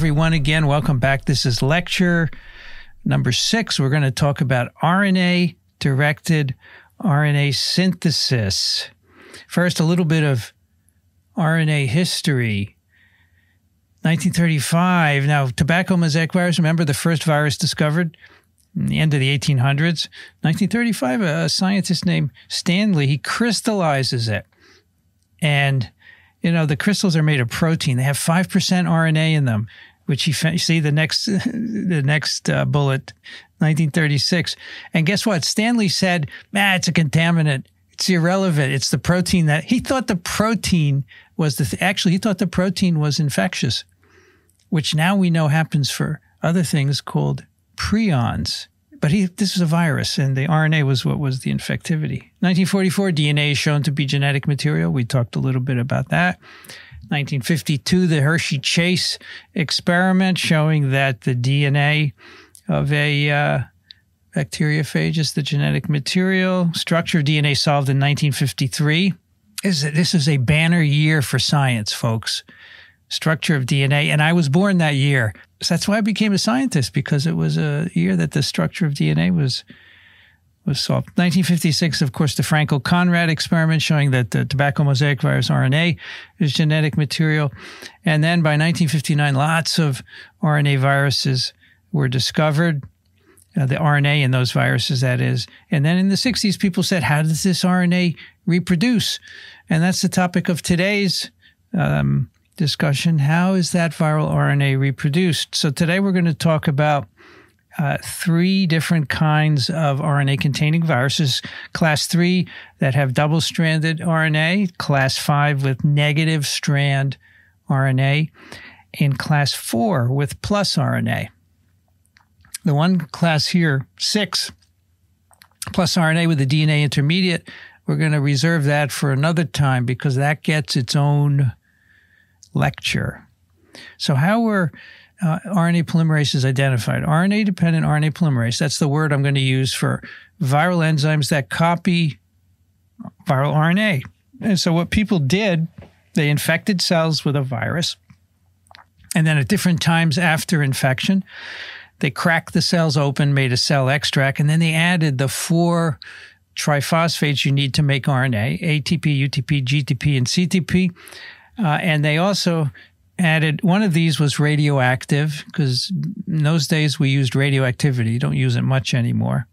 everyone, again. Welcome back. This is lecture number six. We're going to talk about RNA directed RNA synthesis. First, a little bit of RNA history. 1935. Now, tobacco mosaic virus, remember the first virus discovered in the end of the 1800s? 1935, a scientist named Stanley, he crystallizes it. And you know, the crystals are made of protein. They have 5% RNA in them, which you see the next, the next uh, bullet, 1936. And guess what? Stanley said, ah, it's a contaminant. It's irrelevant. It's the protein that he thought the protein was the, th- actually, he thought the protein was infectious, which now we know happens for other things called prions but he this was a virus, and the RNA was what was the infectivity. 1944, DNA is shown to be genetic material. We talked a little bit about that. 1952, the Hershey Chase experiment showing that the DNA of a uh, bacteriophage is the genetic material. Structure of DNA solved in 1953. Is this is a banner year for science, folks structure of DNA. And I was born that year. So that's why I became a scientist because it was a year that the structure of DNA was was solved. 1956, of course, the Frankel Conrad experiment showing that the tobacco mosaic virus RNA is genetic material. And then by 1959, lots of RNA viruses were discovered. Uh, the RNA in those viruses, that is. And then in the 60s, people said, how does this RNA reproduce? And that's the topic of today's um, discussion. How is that viral RNA reproduced? So today we're going to talk about uh, three different kinds of RNA containing viruses class three that have double stranded RNA, class five with negative strand RNA, and class four with plus RNA. The one class here, six plus RNA with the DNA intermediate, we're going to reserve that for another time because that gets its own lecture. So, how were uh, RNA is identified? RNA dependent RNA polymerase, that's the word I'm going to use for viral enzymes that copy viral RNA. And so, what people did, they infected cells with a virus. And then at different times after infection, they cracked the cells open, made a cell extract, and then they added the four triphosphates you need to make RNA ATP, UTP, GTP, and CTP. Uh, and they also added one of these was radioactive because in those days we used radioactivity, don't use it much anymore.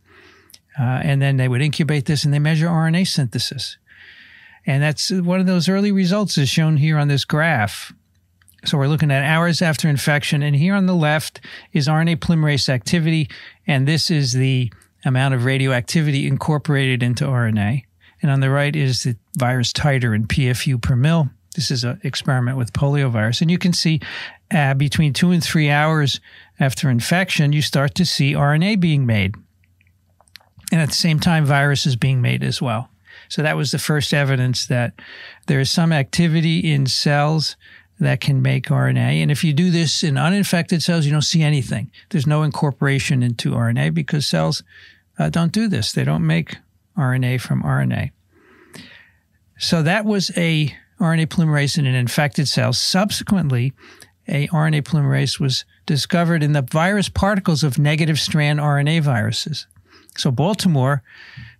Uh, and then they would incubate this and they measure RNA synthesis. And that's one of those early results is shown here on this graph. So we're looking at hours after infection. And here on the left is RNA polymerase activity. And this is the amount of radioactivity incorporated into RNA. And on the right is the virus titer in PFU per mil. This is an experiment with poliovirus. And you can see uh, between two and three hours after infection, you start to see RNA being made. And at the same time, virus is being made as well. So that was the first evidence that there is some activity in cells that can make RNA. And if you do this in uninfected cells, you don't see anything. There's no incorporation into RNA because cells uh, don't do this. They don't make RNA from RNA. So that was a RNA polymerase in an infected cell. Subsequently, a RNA polymerase was discovered in the virus particles of negative strand RNA viruses. So Baltimore,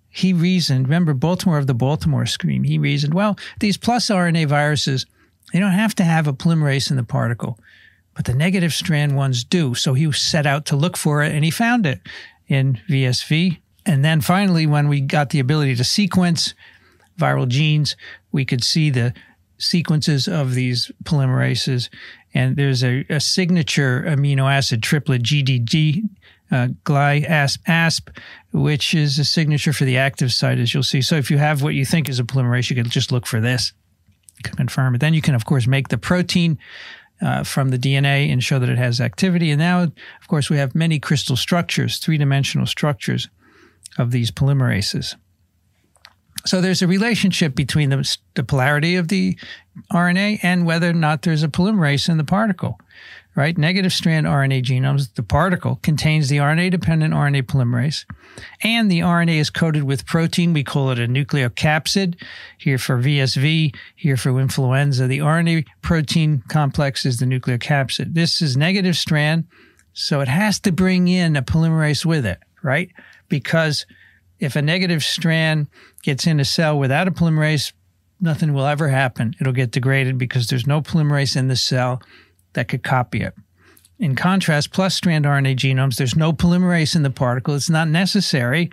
he reasoned, remember Baltimore of the Baltimore scream, he reasoned, well, these plus RNA viruses, they don't have to have a polymerase in the particle, but the negative strand ones do. So he set out to look for it and he found it in VSV. And then finally, when we got the ability to sequence viral genes, we could see the sequences of these polymerases. And there's a, a signature amino acid triplet, GDG, uh, GlyAsp, ASP, which is a signature for the active site, as you'll see. So if you have what you think is a polymerase, you can just look for this, confirm it. Then you can, of course, make the protein uh, from the DNA and show that it has activity. And now, of course, we have many crystal structures, three dimensional structures of these polymerases. So there's a relationship between the, the polarity of the RNA and whether or not there's a polymerase in the particle right? Negative strand RNA genomes, the particle contains the RNA dependent RNA polymerase, and the RNA is coated with protein. We call it a nucleocapsid. Here for VSV, here for influenza. The RNA protein complex is the nucleocapsid. This is negative strand, so it has to bring in a polymerase with it, right? Because if a negative strand gets in a cell without a polymerase, nothing will ever happen. It'll get degraded because there's no polymerase in the cell that could copy it. In contrast, plus strand RNA genomes, there's no polymerase in the particle. It's not necessary.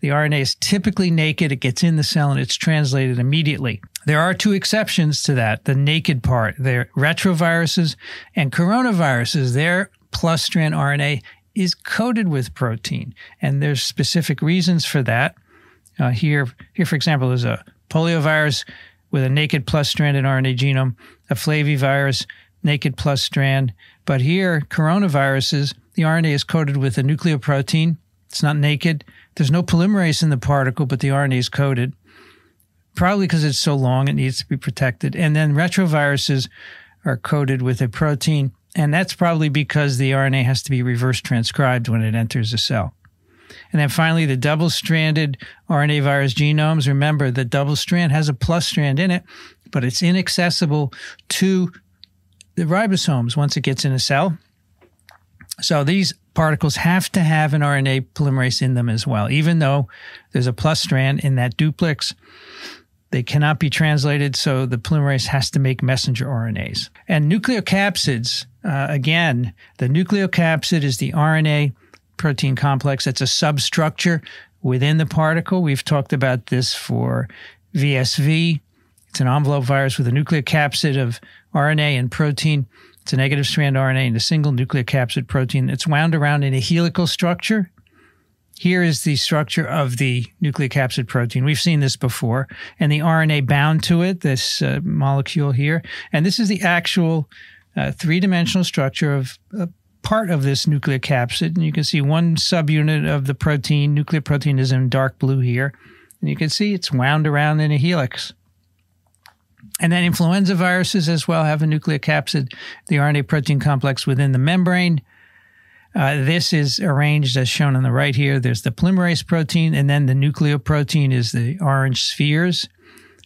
The RNA is typically naked. It gets in the cell and it's translated immediately. There are two exceptions to that the naked part. They're retroviruses and coronaviruses. Their plus strand RNA is coated with protein. And there's specific reasons for that. Uh, here, here, for example, there's a poliovirus with a naked plus stranded RNA genome, a flavivirus naked plus strand. But here, coronaviruses, the RNA is coated with a nucleoprotein. It's not naked. There's no polymerase in the particle, but the RNA is coated. Probably because it's so long, it needs to be protected. And then retroviruses are coated with a protein. And that's probably because the RNA has to be reverse transcribed when it enters a cell. And then finally, the double stranded RNA virus genomes. Remember, the double strand has a plus strand in it, but it's inaccessible to the ribosomes once it gets in a cell. So these particles have to have an RNA polymerase in them as well, even though there's a plus strand in that duplex. They cannot be translated, so the polymerase has to make messenger RNAs. And nucleocapsids, uh, again, the nucleocapsid is the RNA protein complex. It's a substructure within the particle. We've talked about this for VSV. It's an envelope virus with a nucleocapsid of RNA and protein. It's a negative strand RNA and a single nucleocapsid protein It's wound around in a helical structure. Here is the structure of the nucleocapsid protein. We've seen this before, and the RNA bound to it, this uh, molecule here. And this is the actual uh, three dimensional structure of a part of this nuclear capsid. And you can see one subunit of the protein, nuclear protein is in dark blue here. And you can see it's wound around in a helix. And then influenza viruses as well have a nuclear capsid, the RNA protein complex within the membrane. Uh, this is arranged as shown on the right here. There's the polymerase protein, and then the nucleoprotein is the orange spheres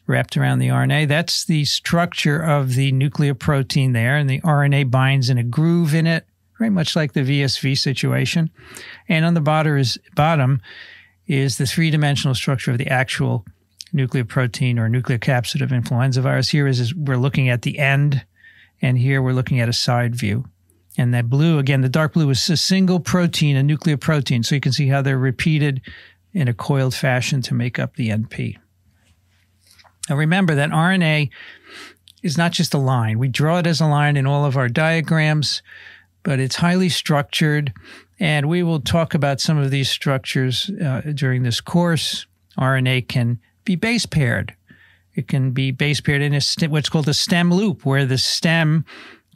wrapped around the RNA. That's the structure of the nucleoprotein there, and the RNA binds in a groove in it, very much like the VSV situation. And on the bottom is, bottom is the three dimensional structure of the actual nucleoprotein or nucleocapsid of influenza virus. Here is, is we're looking at the end, and here we're looking at a side view. And that blue, again, the dark blue is a single protein, a nucleoprotein. So you can see how they're repeated in a coiled fashion to make up the NP. Now remember that RNA is not just a line. We draw it as a line in all of our diagrams, but it's highly structured. And we will talk about some of these structures uh, during this course. RNA can be base paired. It can be base paired in a st- what's called a stem loop, where the stem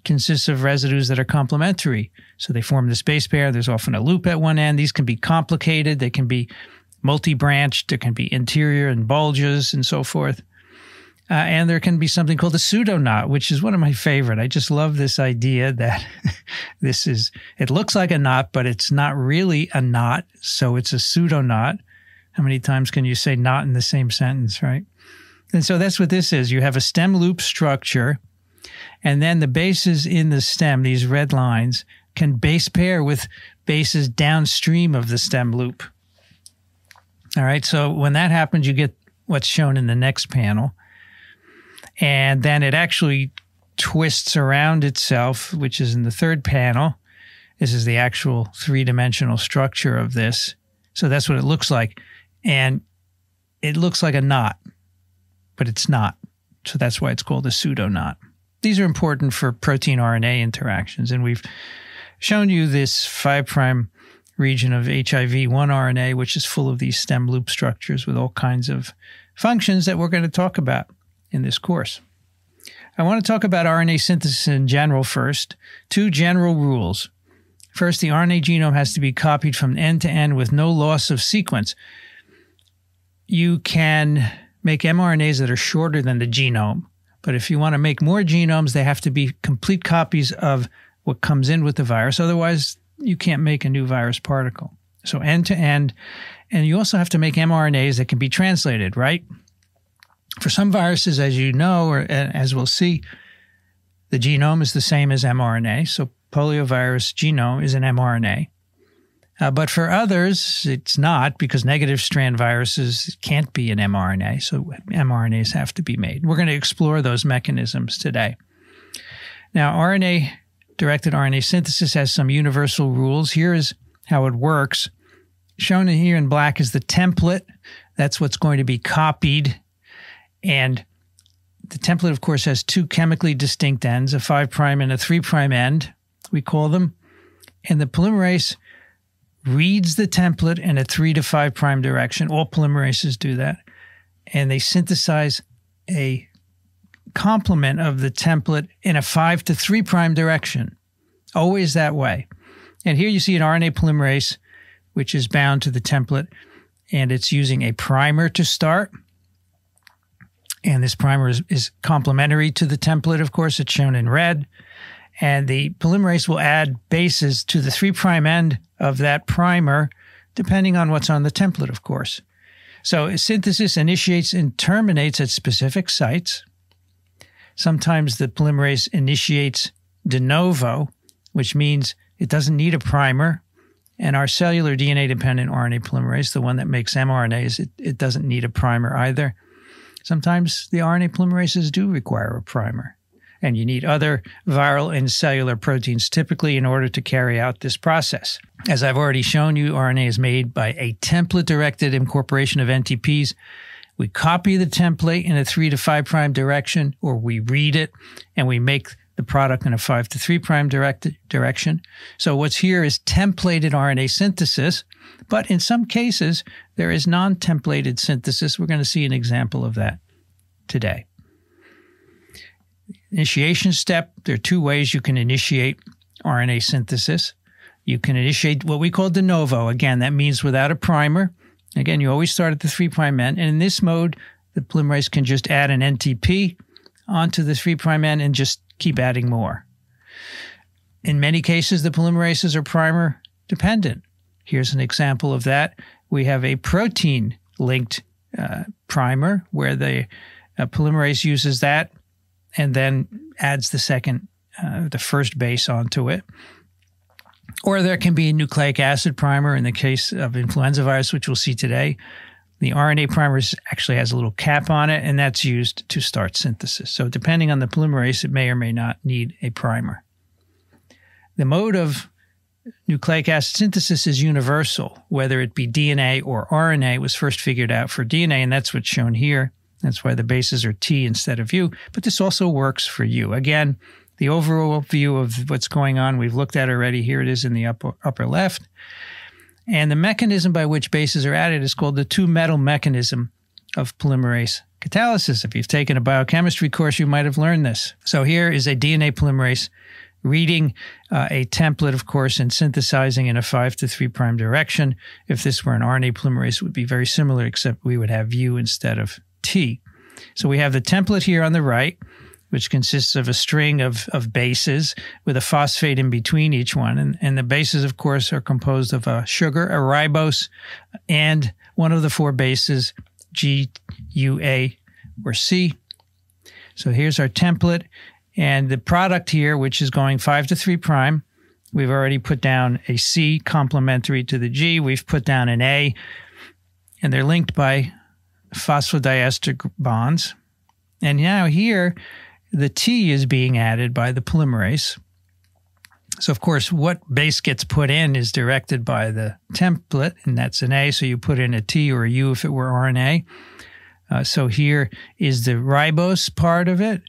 consists of residues that are complementary. So they form this base pair. There's often a loop at one end. These can be complicated. They can be multi-branched. There can be interior and bulges and so forth. Uh, and there can be something called a pseudo knot, which is one of my favorite. I just love this idea that this is, it looks like a knot, but it's not really a knot. So it's a pseudo knot. How many times can you say not in the same sentence, right? And so that's what this is. You have a stem loop structure, and then the bases in the stem, these red lines, can base pair with bases downstream of the stem loop. All right, so when that happens, you get what's shown in the next panel. And then it actually twists around itself, which is in the third panel. This is the actual three dimensional structure of this. So that's what it looks like and it looks like a knot, but it's not. So that's why it's called a pseudo knot. These are important for protein RNA interactions, and we've shown you this 5' prime region of HIV 1 RNA, which is full of these stem loop structures with all kinds of functions that we're going to talk about in this course. I want to talk about RNA synthesis in general first. Two general rules. First, the RNA genome has to be copied from end to end with no loss of sequence you can make mRNAs that are shorter than the genome. But if you want to make more genomes, they have to be complete copies of what comes in with the virus. Otherwise, you can't make a new virus particle. So end to end. And you also have to make mRNAs that can be translated, right? For some viruses, as you know, or as we'll see, the genome is the same as mRNA. So poliovirus genome is an mRNA. Uh, but for others, it's not because negative strand viruses can't be an mRNA. So mRNAs have to be made. We're going to explore those mechanisms today. Now, RNA directed RNA synthesis has some universal rules. Here is how it works. Shown here in black is the template. That's what's going to be copied. And the template, of course, has two chemically distinct ends, a 5' and a 3' end, we call them. And the polymerase reads the template in a three to five prime direction. All polymerases do that. And they synthesize a complement of the template in a five to three prime direction. Always that way. And here you see an RNA polymerase, which is bound to the template, and it's using a primer to start. And this primer is, is complementary to the template, of course, it's shown in red. And the polymerase will add bases to the three prime end of that primer, depending on what's on the template, of course. So synthesis initiates and terminates at specific sites. Sometimes the polymerase initiates de novo, which means it doesn't need a primer. And our cellular DNA dependent RNA polymerase, the one that makes mRNAs, it, it doesn't need a primer either. Sometimes the RNA polymerases do require a primer and you need other viral and cellular proteins typically in order to carry out this process. As I've already shown you, RNA is made by a template directed incorporation of NTPs. We copy the template in a three to five prime direction, or we read it and we make the product in a five to three prime direct direction. So what's here is templated RNA synthesis, but in some cases, there is non-templated synthesis. We're going to see an example of that today initiation step, there are two ways you can initiate RNA synthesis. You can initiate what we call de novo. Again, that means without a primer. Again, you always start at the three prime end. And in this mode, the polymerase can just add an NTP onto the three prime end and just keep adding more. In many cases, the polymerases are primer dependent. Here's an example of that. We have a protein linked uh, primer where the uh, polymerase uses that and then adds the second, uh, the first base onto it. Or there can be a nucleic acid primer in the case of influenza virus, which we'll see today. The RNA primer actually has a little cap on it, and that's used to start synthesis. So, depending on the polymerase, it may or may not need a primer. The mode of nucleic acid synthesis is universal, whether it be DNA or RNA was first figured out for DNA, and that's what's shown here. That's why the bases are T instead of U. But this also works for you. Again, the overall view of what's going on, we've looked at already. Here it is in the upper, upper left. And the mechanism by which bases are added is called the two metal mechanism of polymerase catalysis. If you've taken a biochemistry course, you might have learned this. So here is a DNA polymerase reading uh, a template, of course, and synthesizing in a 5 to 3 prime direction. If this were an RNA polymerase, it would be very similar, except we would have U instead of T. So we have the template here on the right, which consists of a string of, of bases with a phosphate in between each one. And, and the bases, of course, are composed of a sugar, a ribose, and one of the four bases, G, U, A, or C. So here's our template. And the product here, which is going 5 to 3 prime, we've already put down a C complementary to the G. We've put down an A, and they're linked by phosphodiester bonds. And now here, the T is being added by the polymerase. So, of course, what base gets put in is directed by the template, and that's an A. So you put in a T or a U if it were RNA. Uh, so here is the ribose part of it.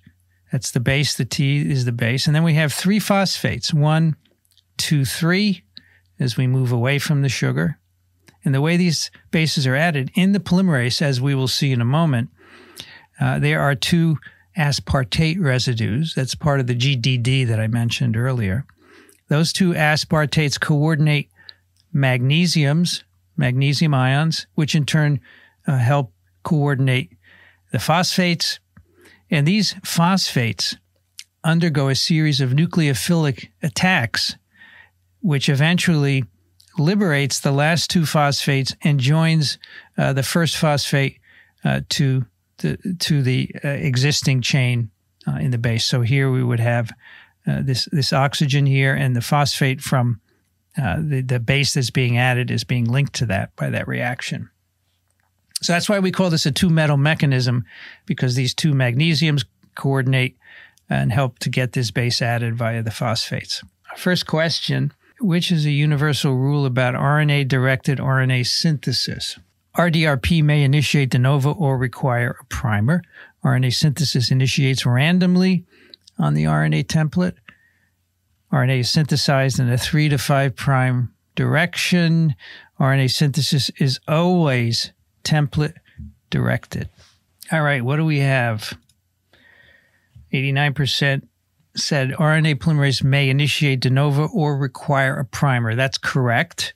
That's the base. The T is the base. And then we have three phosphates one, two, three, as we move away from the sugar. And the way these bases are added in the polymerase, as we will see in a moment, uh, there are two aspartate residues. That's part of the GDD that I mentioned earlier. Those two aspartates coordinate magnesiums, magnesium ions, which in turn uh, help coordinate the phosphates. And these phosphates undergo a series of nucleophilic attacks, which eventually liberates the last two phosphates and joins uh, the first phosphate uh, to to the uh, existing chain uh, in the base. So here we would have uh, this this oxygen here, and the phosphate from uh, the the base that's being added is being linked to that by that reaction. So that's why we call this a two metal mechanism, because these two magnesiums coordinate and help to get this base added via the phosphates. First question Which is a universal rule about RNA directed RNA synthesis? RDRP may initiate de novo or require a primer. RNA synthesis initiates randomly on the RNA template. RNA is synthesized in a 3 to 5 prime direction. RNA synthesis is always template directed. All right, what do we have? 89% said RNA polymerase may initiate de novo or require a primer. That's correct.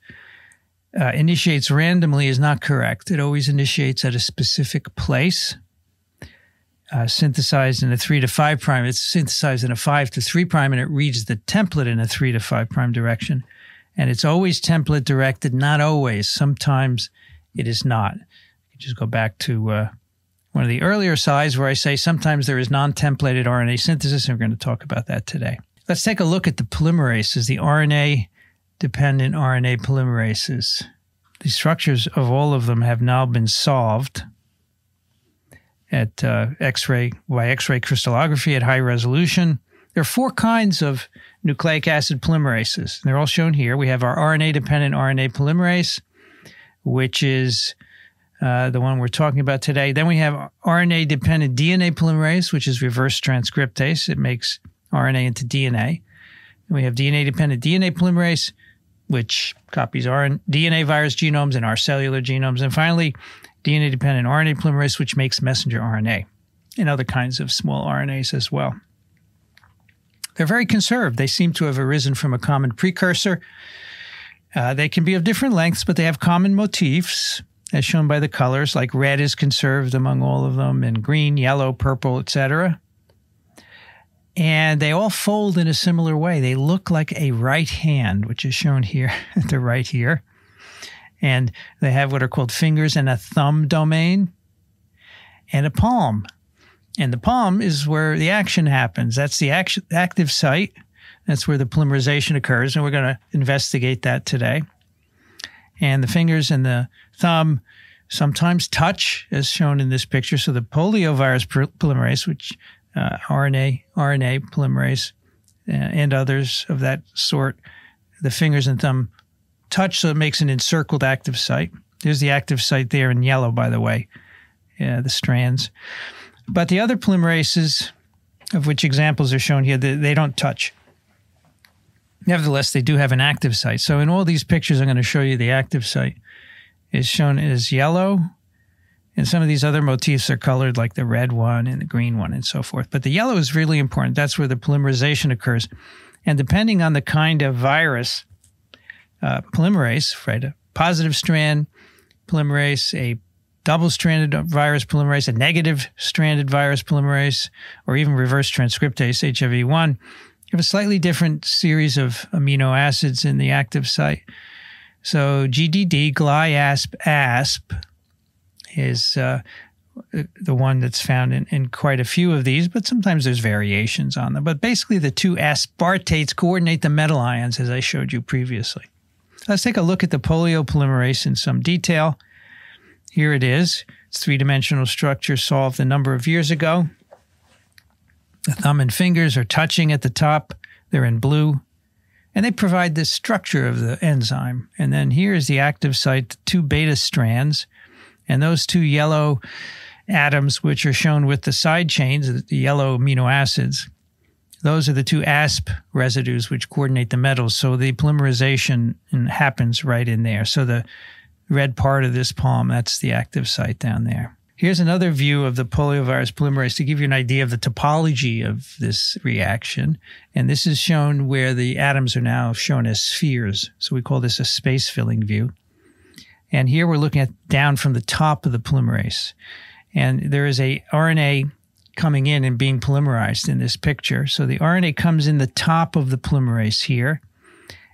Uh, initiates randomly is not correct. It always initiates at a specific place. Uh, synthesized in a three to five prime. It's synthesized in a five to three prime, and it reads the template in a three to five prime direction. And it's always template directed, not always. Sometimes it is not. You just go back to uh, one of the earlier slides where I say sometimes there is non templated RNA synthesis, and we're going to talk about that today. Let's take a look at the polymerases, the RNA dependent RNA polymerases. The structures of all of them have now been solved at uh, X-ray by X-ray crystallography at high resolution. There are four kinds of nucleic acid polymerases. They're all shown here. We have our RNA-dependent RNA polymerase, which is uh, the one we're talking about today. Then we have RNA-dependent DNA polymerase, which is reverse transcriptase. It makes RNA into DNA. And we have DNA-dependent DNA polymerase, which copies RNA, DNA virus genomes and our cellular genomes. And finally, DNA dependent RNA polymerase, which makes messenger RNA and other kinds of small RNAs as well. They're very conserved. They seem to have arisen from a common precursor. Uh, they can be of different lengths, but they have common motifs, as shown by the colors, like red is conserved among all of them, and green, yellow, purple, etc. And they all fold in a similar way. They look like a right hand, which is shown here at the right here and they have what are called fingers and a thumb domain and a palm. And the palm is where the action happens. That's the active site. That's where the polymerization occurs. And we're going to investigate that today. And the fingers and the thumb sometimes touch, as shown in this picture. So the poliovirus polymerase, which uh, RNA, RNA polymerase, uh, and others of that sort, the fingers and thumb touch, so it makes an encircled active site. There's the active site there in yellow, by the way, yeah, the strands. But the other polymerases, of which examples are shown here, they, they don't touch. Nevertheless, they do have an active site. So in all these pictures, I'm going to show you the active site is shown as yellow. And some of these other motifs are colored like the red one and the green one and so forth. But the yellow is really important. That's where the polymerization occurs. And depending on the kind of virus, uh, polymerase, right? A positive strand polymerase, a double stranded virus polymerase, a negative stranded virus polymerase, or even reverse transcriptase, HIV1, you have a slightly different series of amino acids in the active site. So GDD, GlyAsp, ASP is uh, the one that's found in, in quite a few of these, but sometimes there's variations on them. But basically, the two aspartates coordinate the metal ions, as I showed you previously. Let's take a look at the polio polymerase in some detail. Here it is. It's three-dimensional structure solved a number of years ago. The thumb and fingers are touching at the top. They're in blue. And they provide the structure of the enzyme. And then here is the active site, two beta strands. And those two yellow atoms, which are shown with the side chains, the yellow amino acids, those are the two ASP residues which coordinate the metals. So the polymerization happens right in there. So the red part of this palm, that's the active site down there. Here's another view of the poliovirus polymerase to give you an idea of the topology of this reaction. And this is shown where the atoms are now shown as spheres. So we call this a space filling view. And here we're looking at down from the top of the polymerase. And there is a RNA coming in and being polymerized in this picture. So the RNA comes in the top of the polymerase here.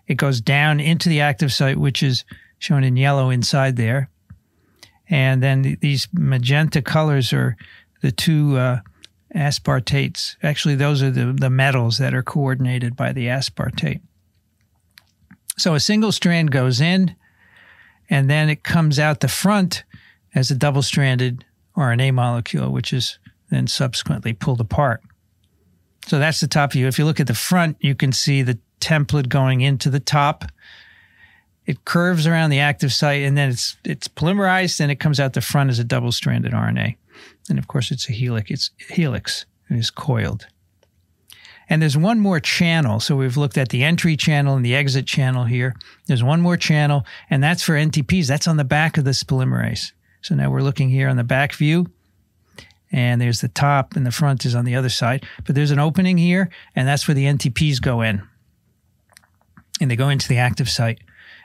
It goes down into the active site, which is shown in yellow inside there. And then these magenta colors are the two uh, aspartates. Actually, those are the, the metals that are coordinated by the aspartate. So a single strand goes in, and then it comes out the front as a double stranded RNA molecule, which is then subsequently pulled apart. So that's the top view. If you look at the front, you can see the template going into the top. It curves around the active site and then it's it's polymerized and it comes out the front as a double-stranded RNA. And of course it's a helix. It's helix. It is coiled. And there's one more channel. So we've looked at the entry channel and the exit channel here. There's one more channel, and that's for NTPs. That's on the back of this polymerase. So now we're looking here on the back view and there's the top and the front is on the other side. But there's an opening here, and that's where the NTPs go in. And they go into the active site.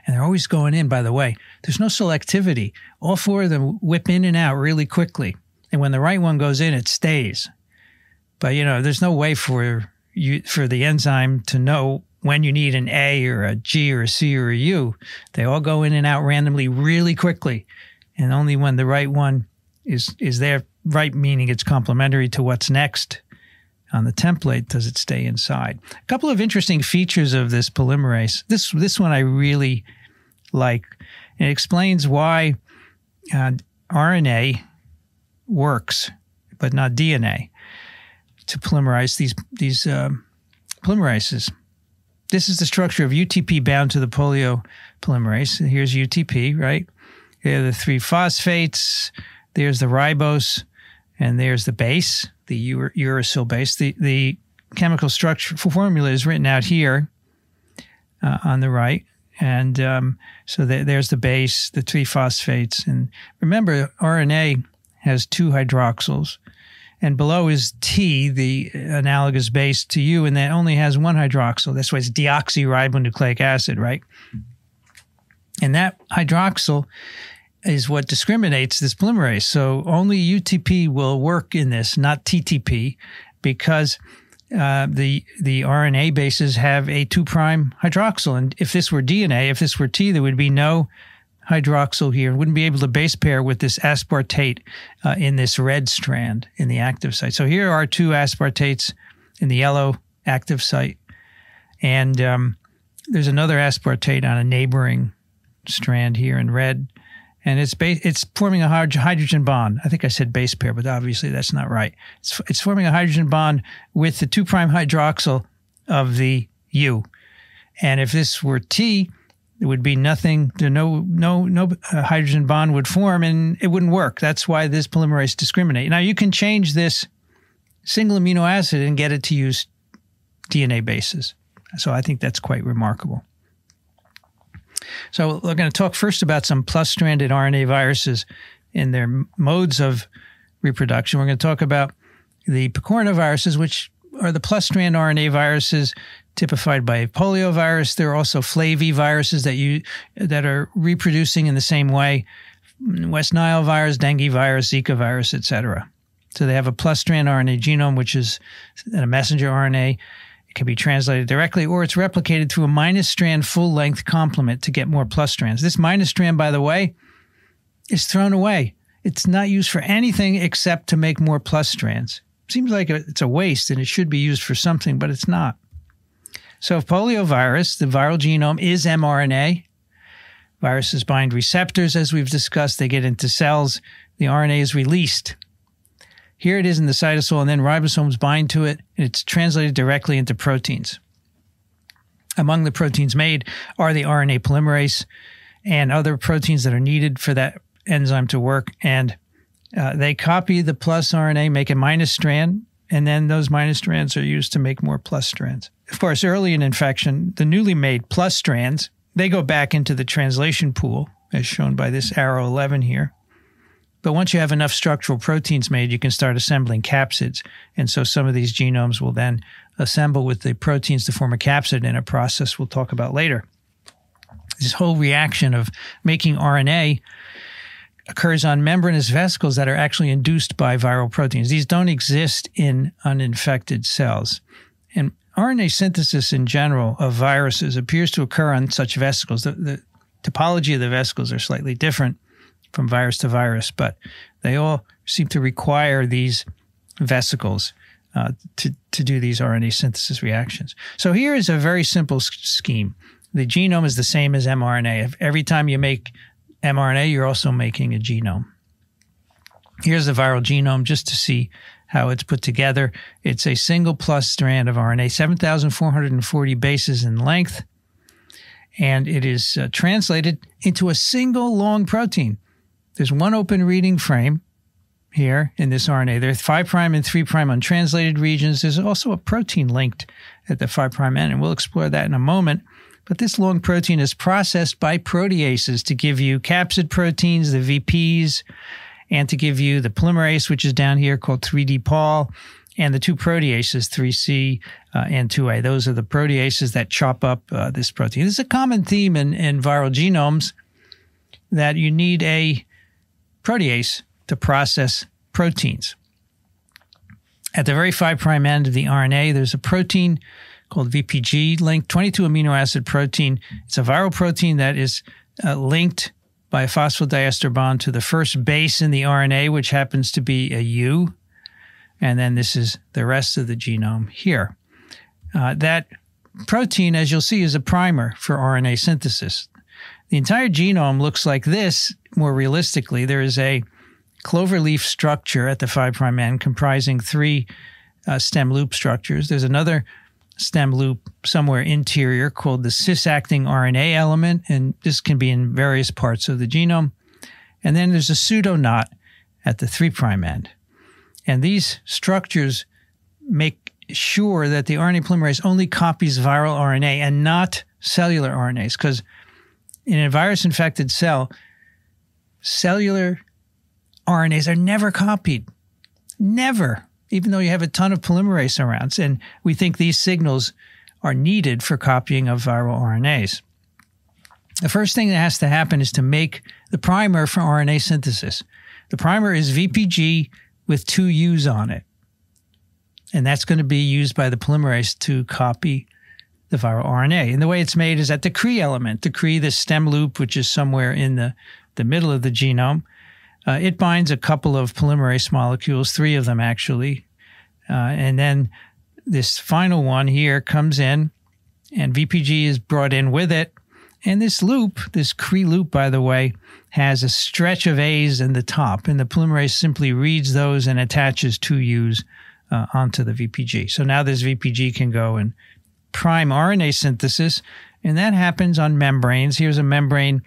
And they're always going in, by the way. There's no selectivity. All four of them whip in and out really quickly. And when the right one goes in, it stays. But, you know, there's no way for you, for the enzyme to know when you need an A or a G or a C or a U. They all go in and out randomly really quickly. And only when the right one is, is there right meaning it's complementary to what's next on the template does it stay inside a couple of interesting features of this polymerase this this one i really like it explains why uh, rna works but not dna to polymerize these these um, polymerases this is the structure of utp bound to the polio polymerase here's utp right here are the three phosphates there's the ribose and there's the base, the uracil base. The, the chemical structure formula is written out here uh, on the right. And um, so the, there's the base, the three phosphates. And remember, RNA has two hydroxyls. And below is T, the analogous base to U, and that only has one hydroxyl. That's why it's deoxyribonucleic acid, right? And that hydroxyl is what discriminates this polymerase. So only UTP will work in this, not TTP, because uh, the the RNA bases have a two prime hydroxyl, and if this were DNA, if this were T, there would be no hydroxyl here, and wouldn't be able to base pair with this aspartate uh, in this red strand in the active site. So here are two aspartates in the yellow active site, and um, there's another aspartate on a neighboring strand here in red and it's it's forming a hydrogen bond. I think I said base pair, but obviously that's not right. It's, it's forming a hydrogen bond with the two prime hydroxyl of the U. And if this were T, it would be nothing. No, no, no uh, hydrogen bond would form, and it wouldn't work. That's why this polymerase discriminate. Now you can change this single amino acid and get it to use DNA bases. So I think that's quite remarkable. So we're going to talk first about some plus-stranded RNA viruses and their modes of reproduction. We're going to talk about the picornaviruses, which are the plus-strand RNA viruses typified by poliovirus. There are also flaviviruses that you that are reproducing in the same way: West Nile virus, dengue virus, Zika virus, etc. So they have a plus-strand RNA genome, which is a messenger RNA It can be translated directly, or it's replicated through a minus strand full length complement to get more plus strands. This minus strand, by the way, is thrown away. It's not used for anything except to make more plus strands. Seems like it's a waste and it should be used for something, but it's not. So, if poliovirus, the viral genome is mRNA, viruses bind receptors, as we've discussed, they get into cells, the RNA is released. Here it is in the cytosol, and then ribosomes bind to it, and it's translated directly into proteins. Among the proteins made are the RNA polymerase and other proteins that are needed for that enzyme to work. And uh, they copy the plus RNA, make a minus strand, and then those minus strands are used to make more plus strands. Of course, early in infection, the newly made plus strands, they go back into the translation pool, as shown by this arrow 11 here. But once you have enough structural proteins made, you can start assembling capsids. And so some of these genomes will then assemble with the proteins to form a capsid in a process we'll talk about later. This whole reaction of making RNA occurs on membranous vesicles that are actually induced by viral proteins. These don't exist in uninfected cells. And RNA synthesis in general of viruses appears to occur on such vesicles. The, the topology of the vesicles are slightly different from virus to virus, but they all seem to require these vesicles uh, to, to do these RNA synthesis reactions. So here is a very simple scheme. The genome is the same as mRNA. If every time you make mRNA, you're also making a genome. Here's the viral genome just to see how it's put together. It's a single plus strand of RNA, 7,440 bases in length, and it is uh, translated into a single long protein. There's one open reading frame here in this RNA. There's 5' and 3' untranslated regions. There's also a protein linked at the 5' end, and we'll explore that in a moment. But this long protein is processed by proteases to give you capsid proteins, the VPs, and to give you the polymerase, which is down here called 3D Pol, and the two proteases, 3C uh, and 2A. Those are the proteases that chop up uh, this protein. This is a common theme in, in viral genomes that you need a protease to process proteins. At the very 5' end of the RNA, there's a protein called VPG linked 22 amino acid protein. It's a viral protein that is uh, linked by a phosphodiester bond to the first base in the RNA, which happens to be a U. And then this is the rest of the genome here. Uh, that protein, as you'll see, is a primer for RNA synthesis. The entire genome looks like this more realistically. There is a cloverleaf structure at the 5' end comprising three uh, stem loop structures. There's another stem loop somewhere interior called the cis acting RNA element, and this can be in various parts of the genome. And then there's a pseudo knot at the 3' end. And these structures make sure that the RNA polymerase only copies viral RNA and not cellular RNAs, because in a virus infected cell, cellular RNAs are never copied. Never even though you have a ton of polymerase around. And we think these signals are needed for copying of viral RNAs. The first thing that has to happen is to make the primer for RNA synthesis. The primer is VPG with two U's on it. And that's going to be used by the polymerase to copy the viral RNA. And the way it's made is at the Cre element, the Cre, the stem loop, which is somewhere in the, the middle of the genome. Uh, it binds a couple of polymerase molecules, three of them actually. Uh, and then this final one here comes in, and VPG is brought in with it. And this loop, this Cre loop, by the way, has a stretch of A's in the top, and the polymerase simply reads those and attaches two U's uh, onto the VPG. So now this VPG can go and prime RNA synthesis, and that happens on membranes. Here's a membrane,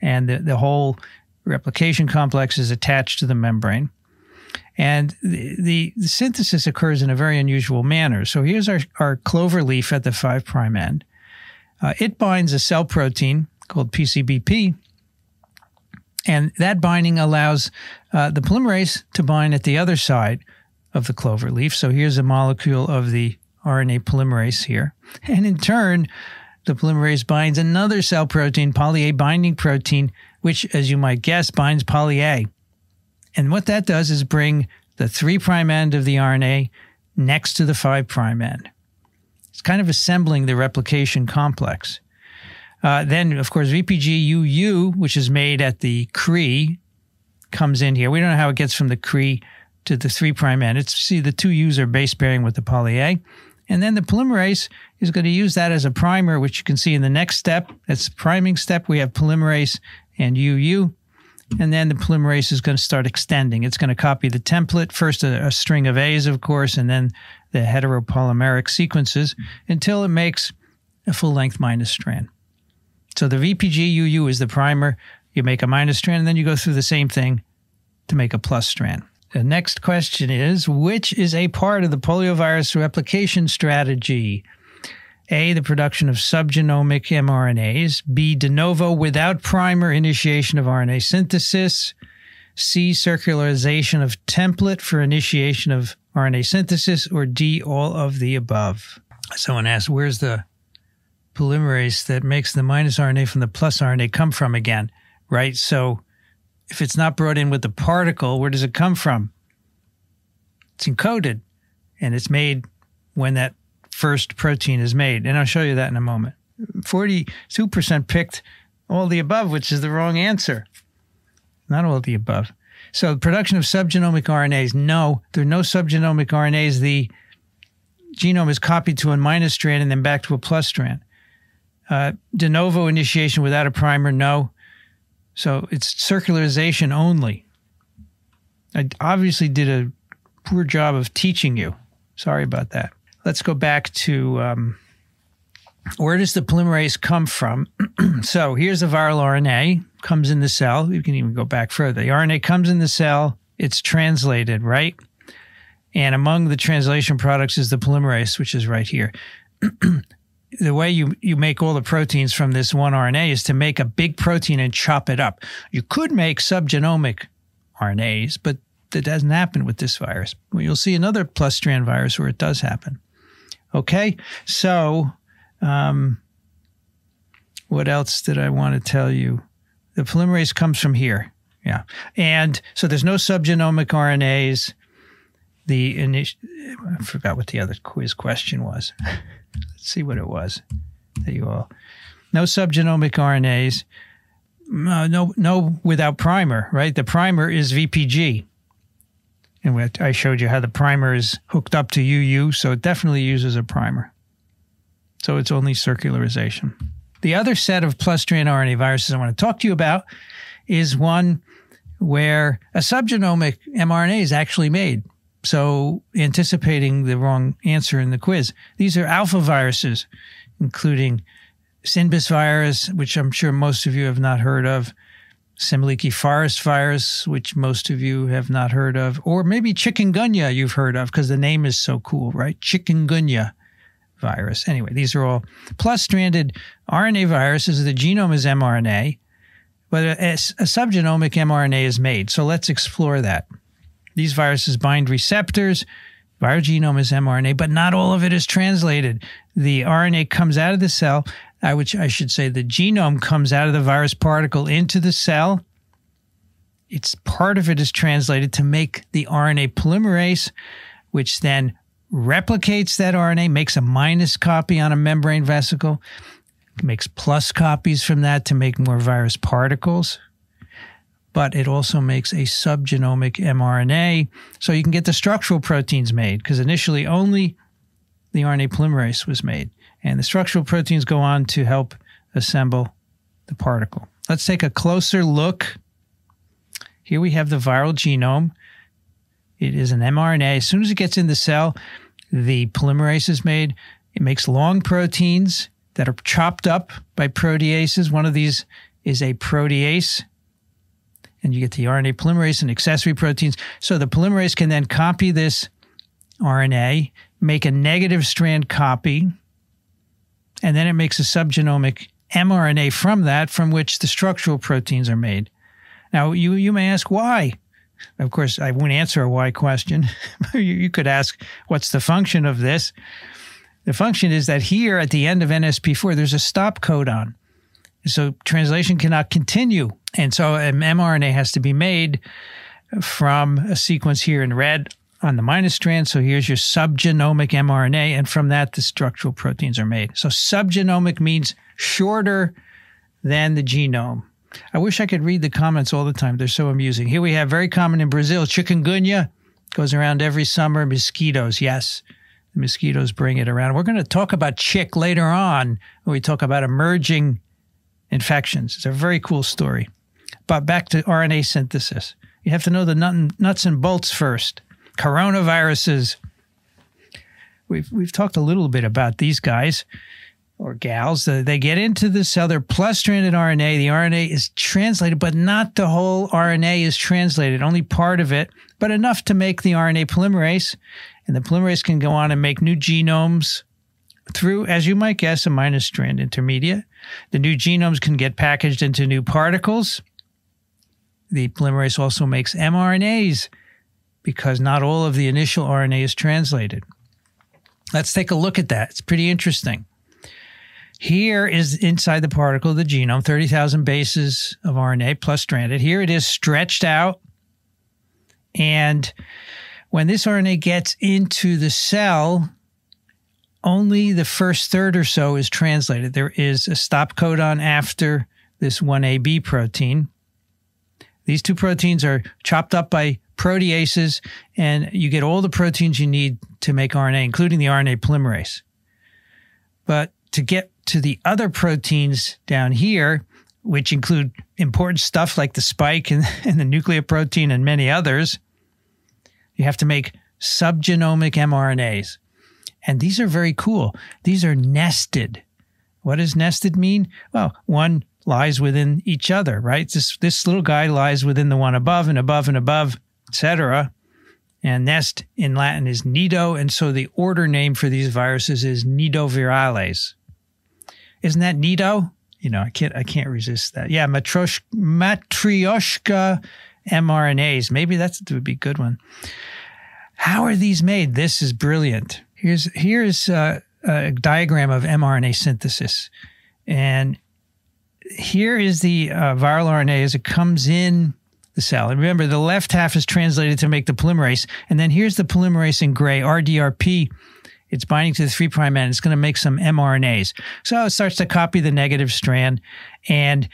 and the, the whole replication complex is attached to the membrane. And the, the, the, synthesis occurs in a very unusual manner. So here's our, our clover leaf at the 5' prime end. Uh, it binds a cell protein called PCBP, and that binding allows uh, the polymerase to bind at the other side of the clover leaf. So here's a molecule of the RNA polymerase here. And in turn, the polymerase binds another cell protein, poly A binding protein, which, as you might guess, binds poly A. And what that does is bring the 3' prime end of the RNA next to the 5' prime end. It's kind of assembling the replication complex. Uh, then, of course, VPG-UU, which is made at the Cre, comes in here. We don't know how it gets from the Cre to the 3' prime end. It's see the two U's are base pairing with the poly A. And then the polymerase is going to use that as a primer, which you can see in the next step. That's the priming step. We have polymerase and UU. And then the polymerase is going to start extending. It's going to copy the template, first a, a string of A's, of course, and then the heteropolymeric sequences until it makes a full length minus strand. So the VPG-UU is the primer. You make a minus strand, and then you go through the same thing to make a plus strand. The next question is Which is a part of the poliovirus replication strategy? A, the production of subgenomic mRNAs. B, de novo without primer initiation of RNA synthesis. C, circularization of template for initiation of RNA synthesis. Or D, all of the above. Someone asked, where's the polymerase that makes the minus RNA from the plus RNA come from again? Right? So if it's not brought in with the particle, where does it come from? It's encoded and it's made when that first protein is made. And I'll show you that in a moment. 42% picked all the above, which is the wrong answer. Not all the above. So, production of subgenomic RNAs. No, there are no subgenomic RNAs. The genome is copied to a minus strand and then back to a plus strand. Uh, de novo initiation without a primer. No. So, it's circularization only. I obviously did a poor job of teaching you. Sorry about that. Let's go back to um, where does the polymerase come from? so here's the viral RNA comes in the cell. You can even go back further. The RNA comes in the cell. It's translated, right? And among the translation products is the polymerase, which is right here. the way you, you make all the proteins from this one RNA is to make a big protein and chop it up. You could make subgenomic RNAs, but that doesn't happen with this virus. Well, you'll see another plus strand virus where it does happen. Okay, so um, what else did I want to tell you? The polymerase comes from here. Yeah. And so there's no subgenomic RNAs. The initial, I forgot what the other quiz question was. Let's see what it was. There you all. No subgenomic RNAs. Uh, no, no, without primer, right? The primer is VPG. And I showed you how the primer is hooked up to UU, so it definitely uses a primer. So it's only circularization. The other set of plus strand RNA viruses I want to talk to you about is one where a subgenomic mRNA is actually made. So, anticipating the wrong answer in the quiz, these are alpha viruses, including Sindbis virus, which I'm sure most of you have not heard of, Semliki forest virus, which most of you have not heard of, or maybe chikungunya you've heard of because the name is so cool, right? Chikungunya virus. Anyway, these are all plus stranded RNA viruses. The genome is mRNA, but a, a, subgenomic mRNA is made. So let's explore that. These viruses bind receptors. Viral genome is mRNA, but not all of it is translated. The RNA comes out of the cell, which I should say the genome comes out of the virus particle into the cell. It's part of it is translated to make the RNA polymerase, which then replicates that RNA, makes a minus copy on a membrane vesicle, makes plus copies from that to make more virus particles. But it also makes a subgenomic mRNA so you can get the structural proteins made because initially only the RNA polymerase was made. And the structural proteins go on to help assemble the particle. Let's take a closer look. Here we have the viral genome. It is an mRNA. As soon as it gets in the cell, the polymerase is made. It makes long proteins that are chopped up by proteases. One of these is a protease. And you get the RNA polymerase and accessory proteins. So the polymerase can then copy this RNA, make a negative strand copy, and then it makes a subgenomic mRNA from that, from which the structural proteins are made. Now, you, you may ask why. Of course, I won't answer a why question. you could ask, what's the function of this? The function is that here at the end of NSP4, there's a stop codon. So translation cannot continue. And so an mRNA has to be made from a sequence here in red on the minus strand. So here's your subgenomic mRNA. And from that, the structural proteins are made. So subgenomic means shorter than the genome. I wish I could read the comments all the time. They're so amusing. Here we have very common in Brazil chikungunya goes around every summer. Mosquitoes, yes, the mosquitoes bring it around. We're going to talk about chick later on when we talk about emerging infections. It's a very cool story. But back to RNA synthesis. You have to know the nuts and bolts first. Coronaviruses. We've we've talked a little bit about these guys or gals, they get into the cell, they're plus stranded RNA. The RNA is translated, but not the whole RNA is translated, only part of it, but enough to make the RNA polymerase. And the polymerase can go on and make new genomes through, as you might guess, a minus strand intermediate. The new genomes can get packaged into new particles. The polymerase also makes mRNAs because not all of the initial RNA is translated. Let's take a look at that. It's pretty interesting. Here is inside the particle, the genome, 30,000 bases of RNA plus stranded. Here it is stretched out. And when this RNA gets into the cell, only the first third or so is translated. There is a stop codon after this 1AB protein. These two proteins are chopped up by proteases, and you get all the proteins you need to make RNA, including the RNA polymerase. But to get to the other proteins down here, which include important stuff like the spike and, and the nucleoprotein and many others, you have to make subgenomic mRNAs. And these are very cool. These are nested. What does nested mean? Well, one lies within each other, right? This this little guy lies within the one above and above and above, etc. And nest in Latin is nido, and so the order name for these viruses is nidovirales. Isn't that nido? You know, I can't I can't resist that. Yeah, matrosh, matryoshka mRNAs. Maybe that would be a good one. How are these made? This is brilliant. Here's here's a, a diagram of mRNA synthesis, and here is the uh, viral RNA as it comes in the. And remember, the left half is translated to make the polymerase. And then here's the polymerase in gray, RDRP. It's binding to the 3' prime end. It's going to make some mRNAs. So it starts to copy the negative strand. And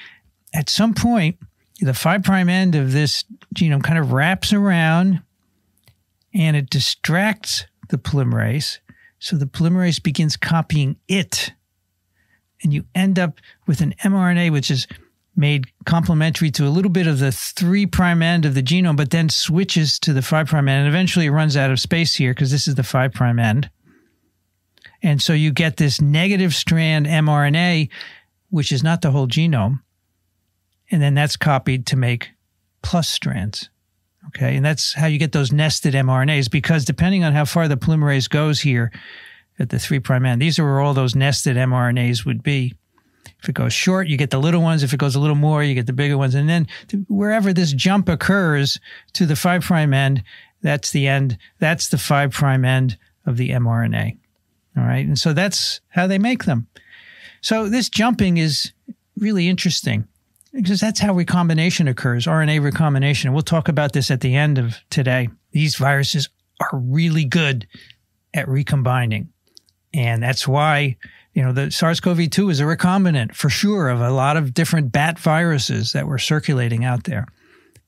at some point, the 5' prime end of this genome kind of wraps around and it distracts the polymerase. So the polymerase begins copying it and you end up with an mRNA which is made complementary to a little bit of the 3' prime end of the genome, but then switches to the 5' prime end. And eventually it runs out of space here because this is the 5' prime end. And so you get this negative strand mRNA, which is not the whole genome. And then that's copied to make plus strands. Okay. And that's how you get those nested mRNAs because depending on how far the polymerase goes here, at the 3' prime end. These are where all those nested mRNAs would be. If it goes short, you get the little ones. If it goes a little more, you get the bigger ones. And then wherever this jump occurs to the 5' prime end, that's the end. That's the 5' prime end of the mRNA. All right. And so that's how they make them. So this jumping is really interesting because that's how recombination occurs, RNA recombination. And we'll talk about this at the end of today. These viruses are really good at recombining. And that's why, you know, the SARS CoV 2 is a recombinant for sure of a lot of different bat viruses that were circulating out there.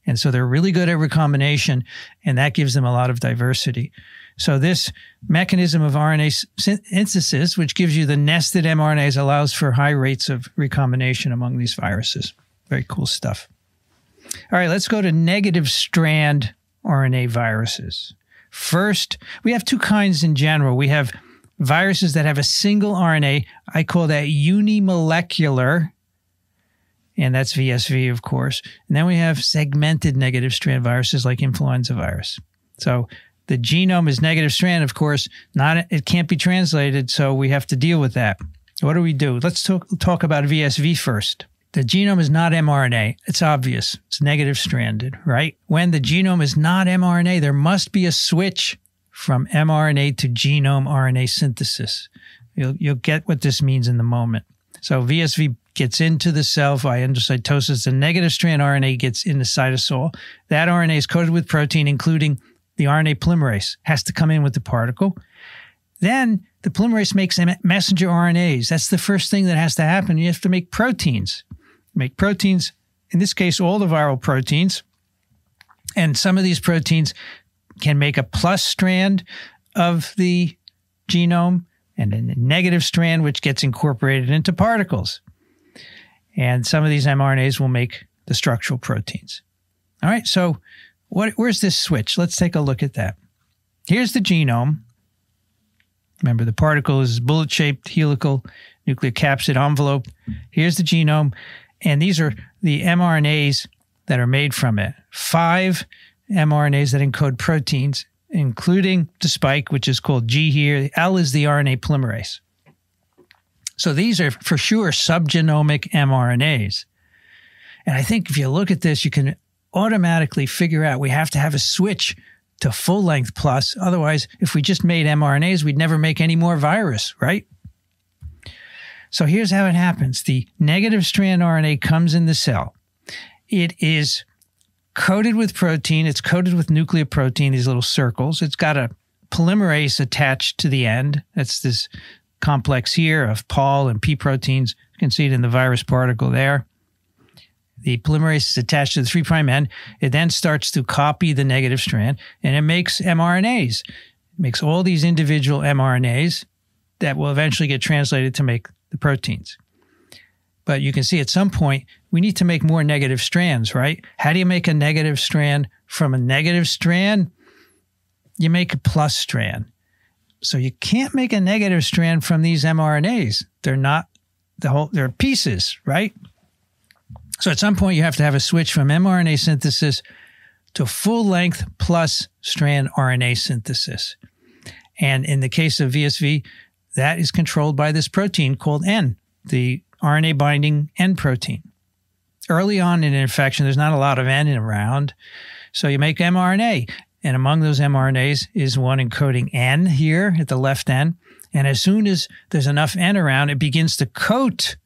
And so they're really good at recombination, and that gives them a lot of diversity. So this mechanism of RNA synthesis, which gives you the nested mRNAs, allows for high rates of recombination among these viruses. Very cool stuff. All right, let's go to negative strand RNA viruses. First, we have two kinds in general. We have viruses that have a single RNA. I call that unimolecular. And that's VSV, of course. And then we have segmented negative strand viruses like influenza virus. So the genome is negative strand, of course, not it can't be translated, so we have to deal with that. What do we do? Let's talk, talk about VSV first. The genome is not mRNA. It's obvious. It's negative stranded, right? When the genome is not mRNA, there must be a switch from mRNA to genome RNA synthesis. You'll, you'll get what this means in the moment. So VSV gets into the cell via endocytosis. The negative strand RNA gets in the cytosol. That RNA is coated with protein, including the RNA polymerase, has to come in with the particle. Then the polymerase makes messenger RNAs. That's the first thing that has to happen. You have to make proteins. Make proteins, in this case, all the viral proteins. And some of these proteins can make a plus strand of the genome and a negative strand, which gets incorporated into particles. And some of these mRNAs will make the structural proteins. All right, so what, where's this switch? Let's take a look at that. Here's the genome. Remember, the particle is bullet shaped helical nucleocapsid envelope. Here's the genome. And these are the mRNAs that are made from it. Five mRNAs that encode proteins, including the spike, which is called G here. L is the RNA polymerase. So these are for sure subgenomic mRNAs. And I think if you look at this, you can automatically figure out we have to have a switch to full length plus. Otherwise, if we just made mRNAs, we'd never make any more virus, right? So here's how it happens the negative strand RNA comes in the cell. It is coated with protein, it's coated with nucleoprotein, these little circles. It's got a polymerase attached to the end. That's this complex here of Pol and P proteins. You can see it in the virus particle there. The polymerase is attached to the 3' prime end. It then starts to copy the negative strand and it makes mRNAs. It makes all these individual mRNAs that will eventually get translated to make the proteins. But you can see at some point, we need to make more negative strands, right? How do you make a negative strand from a negative strand? You make a plus strand. So you can't make a negative strand from these mRNAs. They're not the whole, they're pieces, right? So at some point, you have to have a switch from mRNA synthesis to full length plus strand RNA synthesis. And in the case of VSV, that is controlled by this protein called N, the RNA binding N protein. Early on in an infection, there's not a lot of N around. So you make mRNA. And among those mRNAs is one encoding N here at the left end. And as soon as there's enough N around, it begins to coat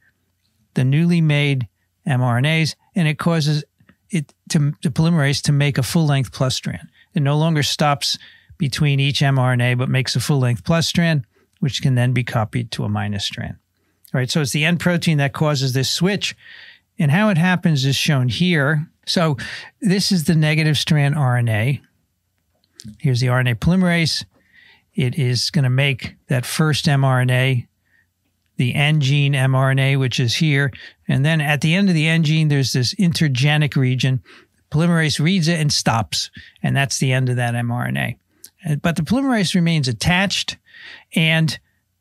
the newly made mRNAs and it causes it to, the polymerase to make a full length plus strand. It no longer stops between each mRNA, but makes a full length plus strand, which can then be copied to a minus strand. Right, so it's the N protein that causes this switch. And how it happens is shown here. So this is the negative strand RNA. Here's the RNA polymerase. It is going to make that first mRNA, the N gene mRNA, which is here. And then at the end of the N gene, there's this intergenic region. Polymerase reads it and stops. And that's the end of that mRNA. But the polymerase remains attached and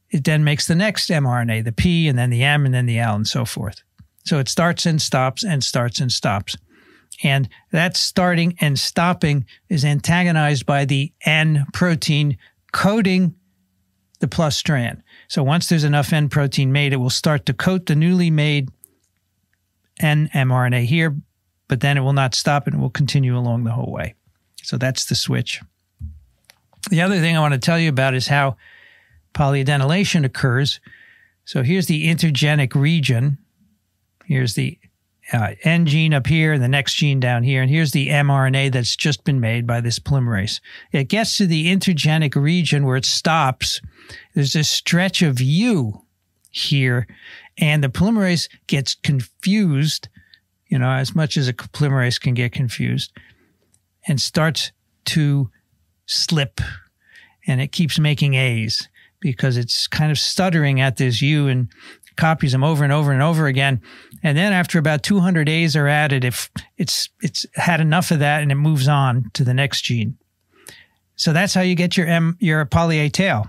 it then makes the next mRNA, the P and then the M and then the L and so forth. So it starts and stops and starts and stops. And that starting and stopping is antagonized by the N protein coating the plus strand. So once there's enough N protein made, it will start to coat the newly made N mRNA here, but then it will not stop and it will continue along the whole way. So that's the switch. The other thing I want to tell you about is how polyadenylation occurs. So here's the intergenic region. Here's the uh, N gene up here and the next gene down here. And here's the mRNA that's just been made by this polymerase. It gets to the intergenic region where it stops. There's a stretch of U here, and the polymerase gets confused, you know, as much as a polymerase can get confused, and starts to slip. And it keeps making A's because it's kind of stuttering at this U and copies them over and over and over again. And then after about 200 A's are added, if it's it's had enough of that and it moves on to the next gene. So that's how you get your M your poly A tail,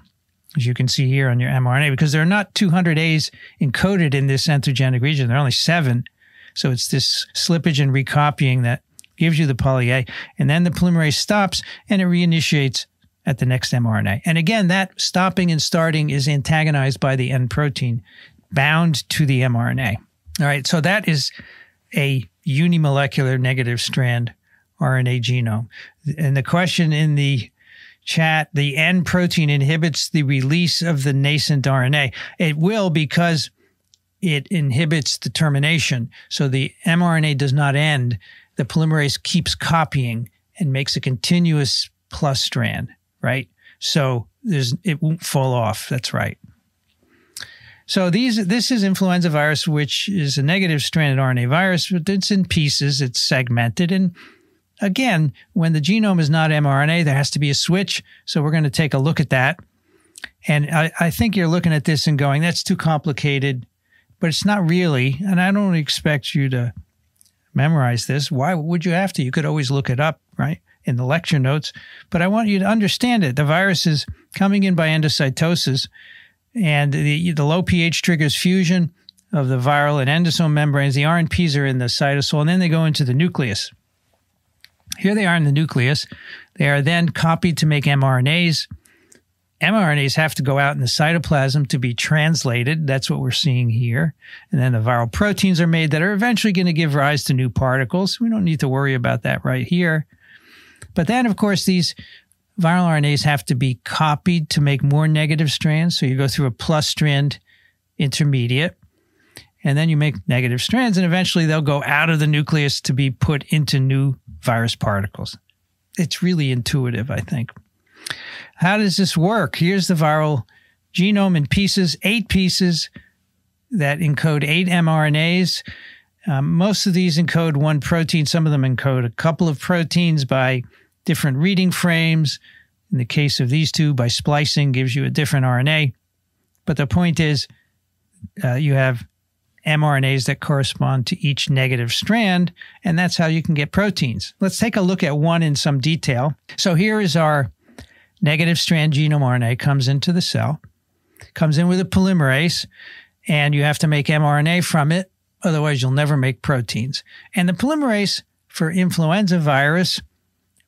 as you can see here on your mRNA, because there are not 200 A's encoded in this intergenic region. There are only seven. So it's this slippage and recopying that gives you the poly A. And then the polymerase stops and it reinitiates at the next mRNA. And again, that stopping and starting is antagonized by the N protein bound to the mRNA. All right, so that is a unimolecular negative strand RNA genome. And the question in the chat, the N protein inhibits the release of the nascent RNA. It will because it inhibits the termination. So the mRNA does not end. The polymerase keeps copying and makes a continuous plus strand right? So there's it won't fall off. That's right. So these this is influenza virus, which is a negative stranded RNA virus, but it's in pieces. It's segmented, and again, when the genome is not mRNA, there has to be a switch. So we're going to take a look at that. And I, I think you're looking at this and going, "That's too complicated," but it's not really. And I don't expect you to memorize this. Why would you have to? You could always look it up, right? In the lecture notes, but I want you to understand it. The virus is coming in by endocytosis, and the, the low pH triggers fusion of the viral and endosome membranes. The RNPs are in the cytosol, and then they go into the nucleus. Here they are in the nucleus. They are then copied to make mRNAs. mRNAs have to go out in the cytoplasm to be translated. That's what we're seeing here. And then the viral proteins are made that are eventually going to give rise to new particles. We don't need to worry about that right here. But then, of course, these viral RNAs have to be copied to make more negative strands. So you go through a plus strand intermediate. And then you make negative strands, and eventually they'll go out of the nucleus to be put into new virus particles. It's really intuitive, I think. How does this work? Here's the viral genome in pieces, eight pieces that encode eight mRNAs. Um, most of these encode one protein. Some of them encode a couple of proteins by different reading frames. In the case of these two, by splicing gives you a different RNA. But the point is, uh, you have mRNAs that correspond to each negative strand, and that's how you can get proteins. Let's take a look at one in some detail. So here is our negative strand genome RNA comes into the cell, comes in with a polymerase, and you have to make mRNA from it. Otherwise, you'll never make proteins. And the polymerase for influenza virus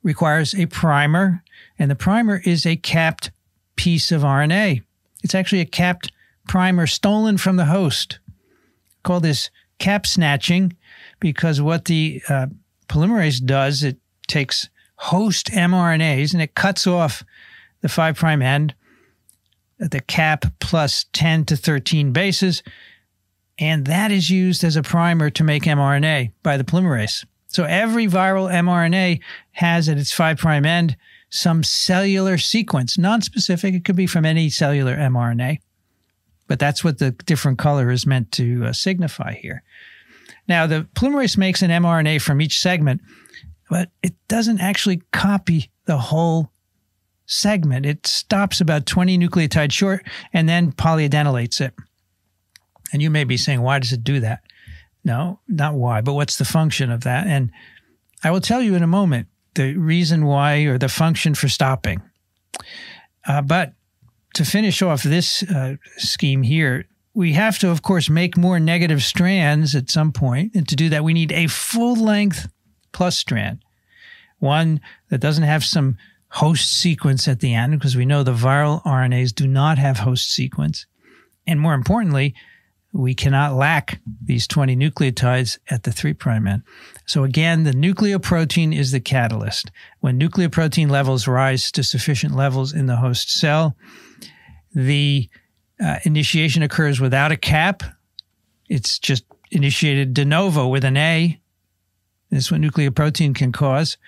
requires a primer, and the primer is a capped piece of RNA. It's actually a capped primer stolen from the host. Call this cap snatching because what the uh, polymerase does, it takes host mRNAs and it cuts off the 5' prime end at the cap plus 10 to 13 bases, and that is used as a primer to make mRNA by the polymerase. So every viral mRNA has at its 5' prime end some cellular sequence, non-specific. It could be from any cellular mRNA, but that's what the different color is meant to uh, signify here. Now, the polymerase makes an mRNA from each segment, but it doesn't actually copy the whole segment. It stops about 20 nucleotides short and then polyadenylates it. And you may be saying, why does it do that? No, not why, but what's the function of that? And I will tell you in a moment the reason why or the function for stopping. Uh, but to finish off this uh, scheme here, we have to, of course, make more negative strands at some point. And to do that, we need a full length plus strand, one that doesn't have some host sequence at the end, because we know the viral RNAs do not have host sequence. And more importantly, we cannot lack these 20 nucleotides at the 3' end. So again, the nucleoprotein is the catalyst. When nucleoprotein levels rise to sufficient levels in the host cell, the uh, initiation occurs without a cap. It's just initiated de novo with an A. This is what nucleoprotein can cause.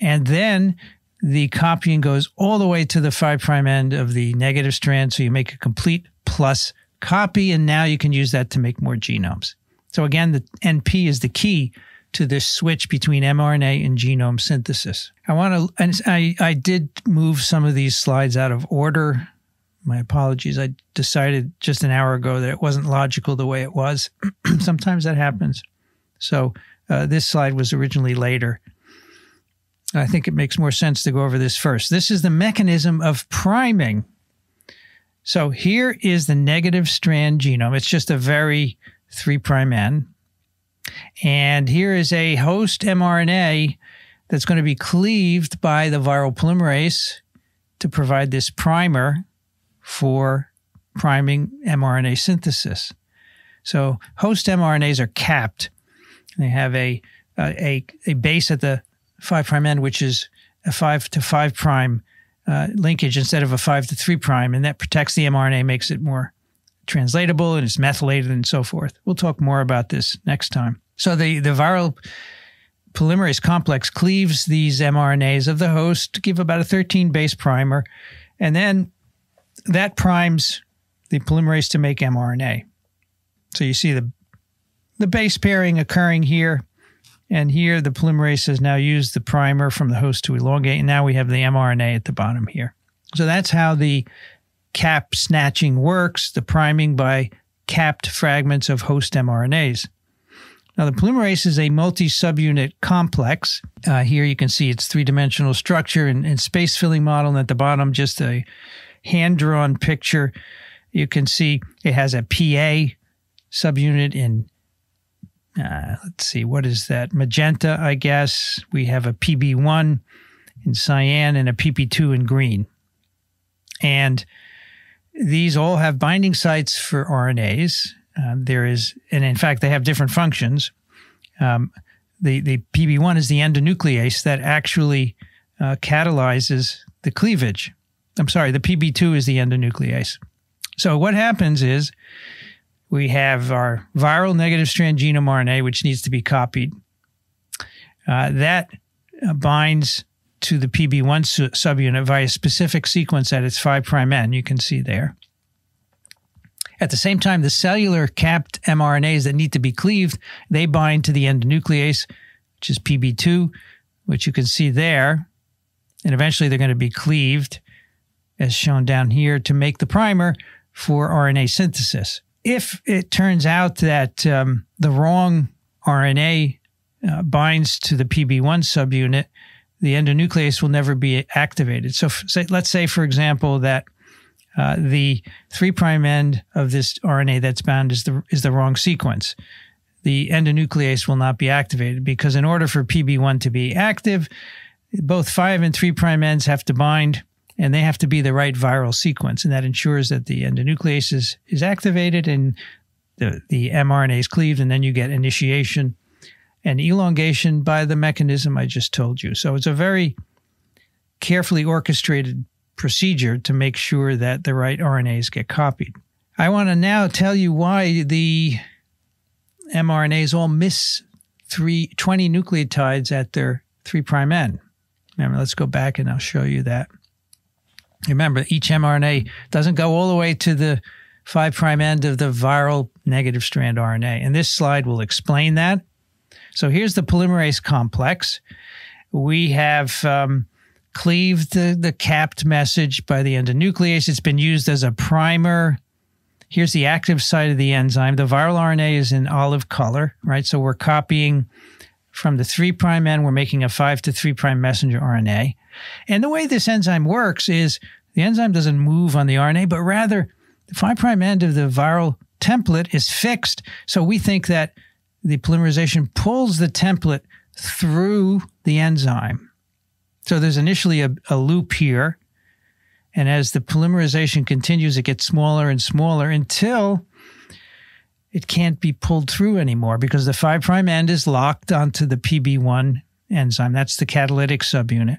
And then the copying goes all the way to the 5' end of the negative strand. So you make a complete plus copy, and now you can use that to make more genomes. So again, the NP is the key to this switch between mRNA and genome synthesis. I want to, and I, I did move some of these slides out of order. My apologies. I decided just an hour ago that it wasn't logical the way it was. Sometimes that happens. So uh, this slide was originally later. I think it makes more sense to go over this first. This is the mechanism of priming so here is the negative strand genome. It's just a very 3' N. And here is a host mRNA that's going to be cleaved by the viral polymerase to provide this primer for priming mRNA synthesis. So host mRNAs are capped. They have a, a, a base at the 5' prime end, which is a 5 to 5' prime uh, linkage instead of a 5 to 3 prime, and that protects the mRNA, makes it more translatable, and it's methylated and so forth. We'll talk more about this next time. So the, the viral polymerase complex cleaves these mRNAs of the host to give about a 13 base primer, and then that primes the polymerase to make mRNA. So you see the the base pairing occurring here and here the polymerase has now used the primer from the host to elongate. And now we have the mRNA at the bottom here. So that's how the cap snatching works, the priming by capped fragments of host mRNAs. Now, the polymerase is a multi subunit complex. Uh, here you can see its three dimensional structure and, and space filling model. And at the bottom, just a hand drawn picture. You can see it has a PA subunit in uh, let's see, what is that? Magenta, I guess. We have a PB1 in cyan and a PB2 in green. And these all have binding sites for RNAs. Uh, there is, and in fact, they have different functions. Um, the, the PB1 is the endonuclease that actually uh, catalyzes the cleavage. I'm sorry, the PB2 is the endonuclease. So what happens is we have our viral negative strand genome RNA, which needs to be copied. Uh, that uh, binds to the PB1 su- subunit via a specific sequence at its 5' end. You can see there. At the same time, the cellular capped mRNAs that need to be cleaved, they bind to the endonuclease, which is PB2, which you can see there. And eventually they're going to be cleaved, as shown down here, to make the primer for RNA synthesis. If it turns out that um, the wrong RNA uh, binds to the PB1 subunit, the endonuclease will never be activated. So, say, let's say, for example, that uh, the three prime end of this RNA that's bound is the is the wrong sequence. The endonuclease will not be activated because in order for PB1 to be active, both five and three prime ends have to bind and they have to be the right viral sequence. And that ensures that the endonuclease is, is activated and the, the mRNA is cleaved, and then you get initiation and elongation by the mechanism I just told you. So it's a very carefully orchestrated procedure to make sure that the right RNAs get copied. I want to now tell you why the mRNAs all miss three, 20 nucleotides at their 3' end. Remember, let's go back and I'll show you that. Remember, each mRNA doesn't go all the way to the 5' prime end of the viral negative strand RNA. And this slide will explain that. So here's the polymerase complex. We have um, cleaved the, the capped message by the endonuclease. It's been used as a primer. Here's the active site of the enzyme. The viral RNA is in olive color, right? So we're copying from the 3' prime end, we're making a 5 to 3' prime messenger RNA. And the way this enzyme works is the enzyme doesn't move on the RNA, but rather the 5' prime end of the viral template is fixed. So we think that the polymerization pulls the template through the enzyme. So there's initially a, a loop here. And as the polymerization continues, it gets smaller and smaller until it can't be pulled through anymore because the 5' prime end is locked onto the PB1 enzyme. That's the catalytic subunit.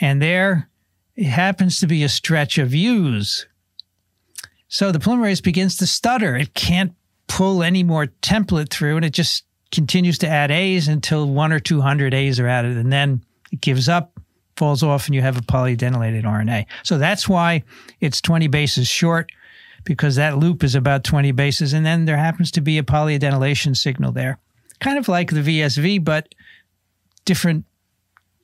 And there it happens to be a stretch of U's. So the polymerase begins to stutter. It can't pull any more template through and it just continues to add A's until one or 200 A's are added. And then it gives up, falls off, and you have a polyadenylated RNA. So that's why it's 20 bases short, because that loop is about 20 bases. And then there happens to be a polyadenylation signal there, kind of like the VSV, but different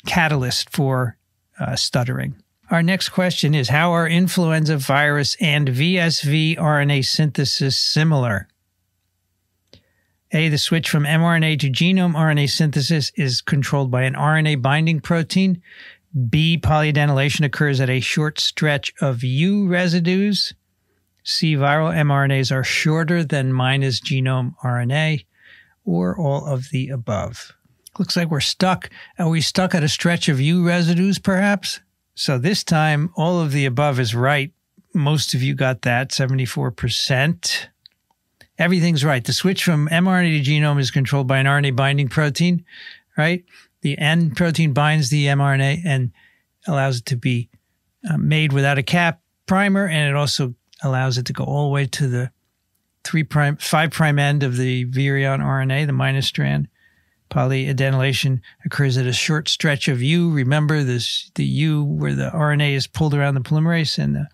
catalyst for uh, stuttering. Our next question is How are influenza virus and VSV RNA synthesis similar? A, the switch from mRNA to genome RNA synthesis is controlled by an RNA binding protein. B, polyadenylation occurs at a short stretch of U residues. C, viral mRNAs are shorter than minus genome RNA, or all of the above. Looks like we're stuck. Are we stuck at a stretch of U residues, perhaps? So this time, all of the above is right. Most of you got that, 74% everything's right. The switch from mRNA to genome is controlled by an RNA binding protein, right? The N protein binds the mRNA and allows it to be uh, made without a cap primer, and it also allows it to go all the way to the three prime, five prime end of the virion RNA, the minus strand. Polyadenylation occurs at a short stretch of U. Remember this, the U where the RNA is pulled around the polymerase and the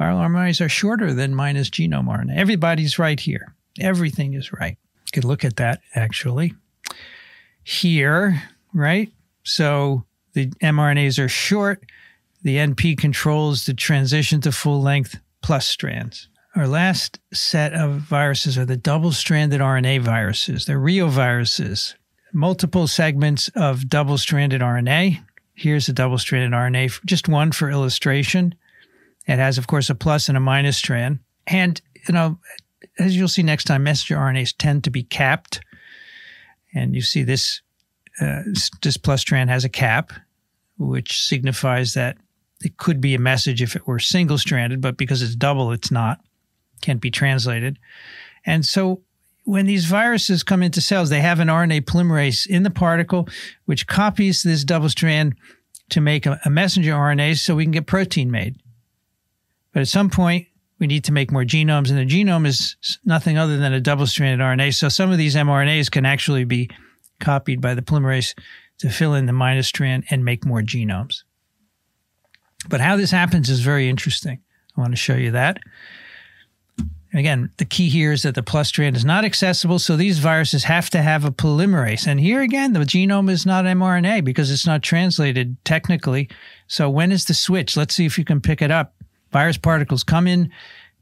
Viral RNAs are shorter than minus genome RNA. Everybody's right here. Everything is right. You could look at that actually. Here, right? So the mRNAs are short. The NP controls the transition to full length plus strands. Our last set of viruses are the double stranded RNA viruses. They're reoviruses, multiple segments of double stranded RNA. Here's a double stranded RNA, just one for illustration. It has, of course, a plus and a minus strand. And, you know, as you'll see next time, messenger RNAs tend to be capped. And you see this, uh, this plus strand has a cap, which signifies that it could be a message if it were single stranded, but because it's double, it's not, can't be translated. And so when these viruses come into cells, they have an RNA polymerase in the particle, which copies this double strand to make a, messenger RNA so we can get protein made. But at some point, we need to make more genomes. And the genome is nothing other than a double stranded RNA. So some of these mRNAs can actually be copied by the polymerase to fill in the minus strand and make more genomes. But how this happens is very interesting. I want to show you that. Again, the key here is that the plus strand is not accessible, so these viruses have to have a polymerase. And here again, the genome is not mRNA because it's not translated technically. So when is the switch? Let's see if you can pick it up. Virus particles come in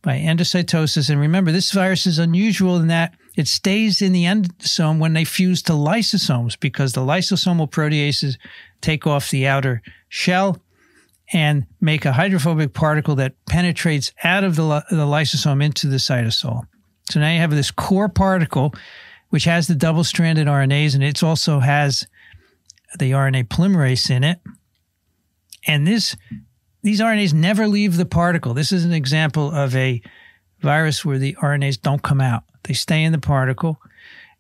by endocytosis. And remember, this virus is unusual in that it stays in the endosome when they fuse to lysosomes because the lysosomal proteases take off the outer shell and make a hydrophobic particle that penetrates out of the, the lysosome into the cytosol. So now you have this core particle, which has the double stranded RNAs, and it also has the RNA polymerase in it. And this these RNAs never leave the particle. This is an example of a virus where the RNAs don't come out. They stay in the particle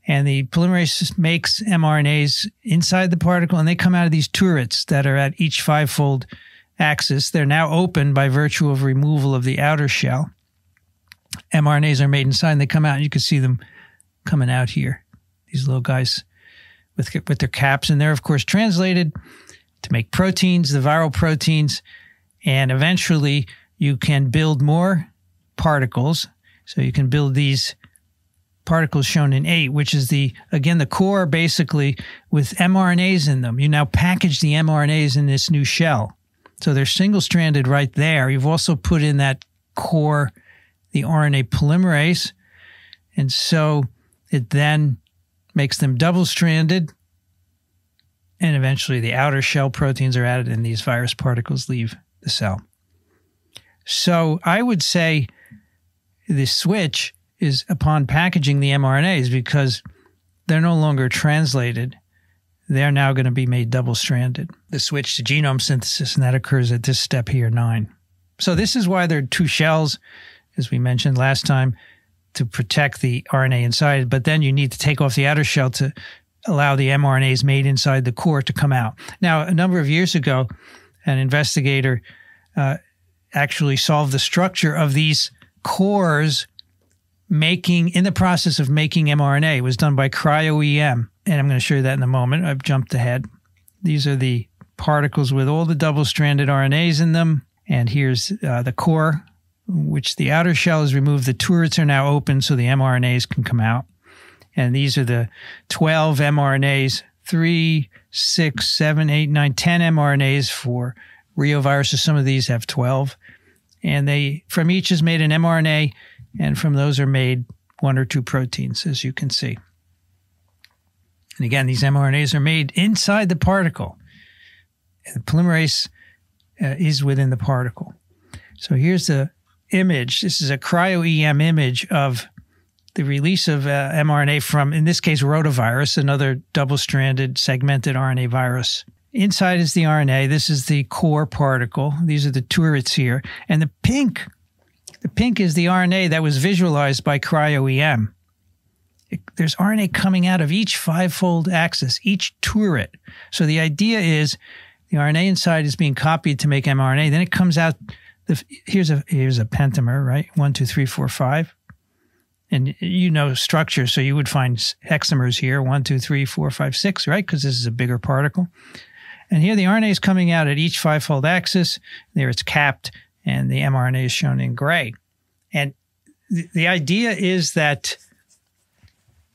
and the polymerase makes mRNAs inside the particle and they come out of these turrets that are at each five-fold axis. They're now open by virtue of removal of the outer shell. mRNAs are made inside and they come out. And you can see them coming out here. These little guys with, with their caps. And they're, of course, translated to make proteins, the viral proteins. And eventually you can build more particles. So you can build these particles shown in eight, which is the, again, the core basically with mRNAs in them. You now package the mRNAs in this new shell. So they're single stranded right there. You've also put in that core, the RNA polymerase. And so it then makes them double stranded. And eventually the outer shell proteins are added and these virus particles leave the cell. So I would say the switch is upon packaging the mRNAs because they're no longer translated they're now going to be made double stranded. The switch to genome synthesis, and that occurs at this step here, nine. So, this is why there are two shells, as we mentioned last time, to protect the RNA inside. But then you need to take off the outer shell to allow the mRNAs made inside the core to come out. Now, a number of years ago, an investigator uh, actually solved the structure of these cores making in the process of making mRNA. It was done by cryo EM and I'm going to show you that in a moment. I've jumped ahead. These are the particles with all the double stranded RNAs in them. And here's uh, the core, which the outer shell is removed. The turrets are now open so the mRNAs can come out. And these are the 12 mRNAs, three, six, seven, eight, nine, 10 mRNAs for reoviruses. Some of these have 12. And they, from each is made an mRNA, and from those are made one or two proteins, as you can see. And again, these mRNAs are made inside the particle. And the polymerase uh, is within the particle. So here's the image. This is a cryo-EM image of the release of uh, mRNA from, in this case, rotavirus, another double-stranded segmented RNA virus. Inside is the RNA. This is the core particle. These are the turrets here. And the pink, the pink is the RNA that was visualized by there's RNA coming out of each five-fold axis, each turret. So the idea is the RNA inside is being copied to make mRNA. Then it comes out. The, here's a here's a pentamer, right? One, two, three, four, five. And you know structure, so you would find hexamers here. One, two, three, four, five, six, right? Because this is a bigger particle. And here the RNA is coming out at each five-fold axis. There it's capped, and the mRNA is shown in gray. And the, the idea is that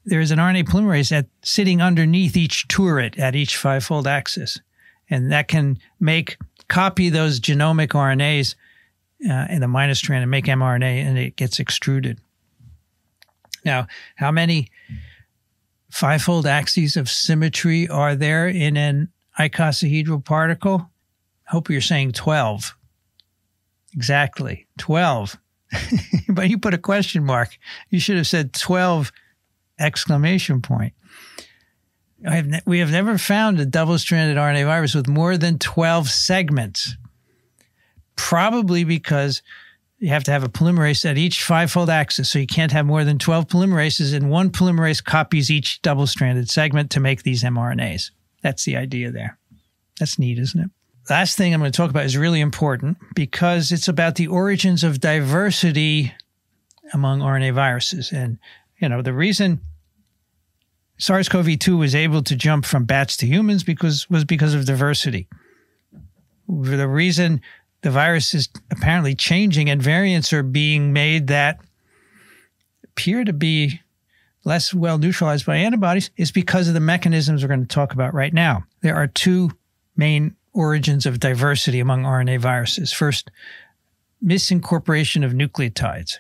there is an RNA polymerase at, sitting underneath each turret at each five-fold axis, and that can make copy those genomic RNAs uh, in the minus strand and make mRNA, and it gets extruded. Now, how many five-fold axes of symmetry are there in an icosahedral particle? I hope you're saying 12. Exactly, 12. but you put a question mark. You should have said 12 exclamation point. Have ne- we have never found a double stranded RNA virus with more than 12 segments, probably because you have to have a polymerase at each five fold axis. So you can't have more than 12 polymerases, and one polymerase copies each double stranded segment to make these mRNAs. That's the idea there. That's neat, isn't it? last thing I'm going to talk about is really important because it's about the origins of diversity among RNA viruses. And, you know, the reason SARS-CoV-2 was able to jump from bats to humans because was because of diversity. The reason the virus is apparently changing and variants are being made that appear to be less well neutralized by antibodies is because of the mechanisms we're going to talk about right now. There are two main origins of diversity among RNA viruses. First, misincorporation of nucleotides.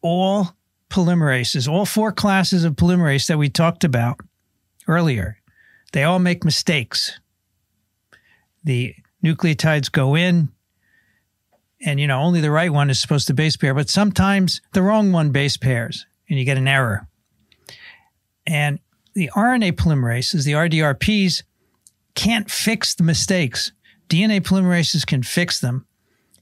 All polymerases, all four classes of polymerase that we talked about earlier, they all make mistakes. The nucleotides go in, and you know only the right one is supposed to base pair, but sometimes the wrong one base pairs, and you get an error. And the RNA polymerases, the RDRPs, can't fix the mistakes. DNA polymerases can fix them,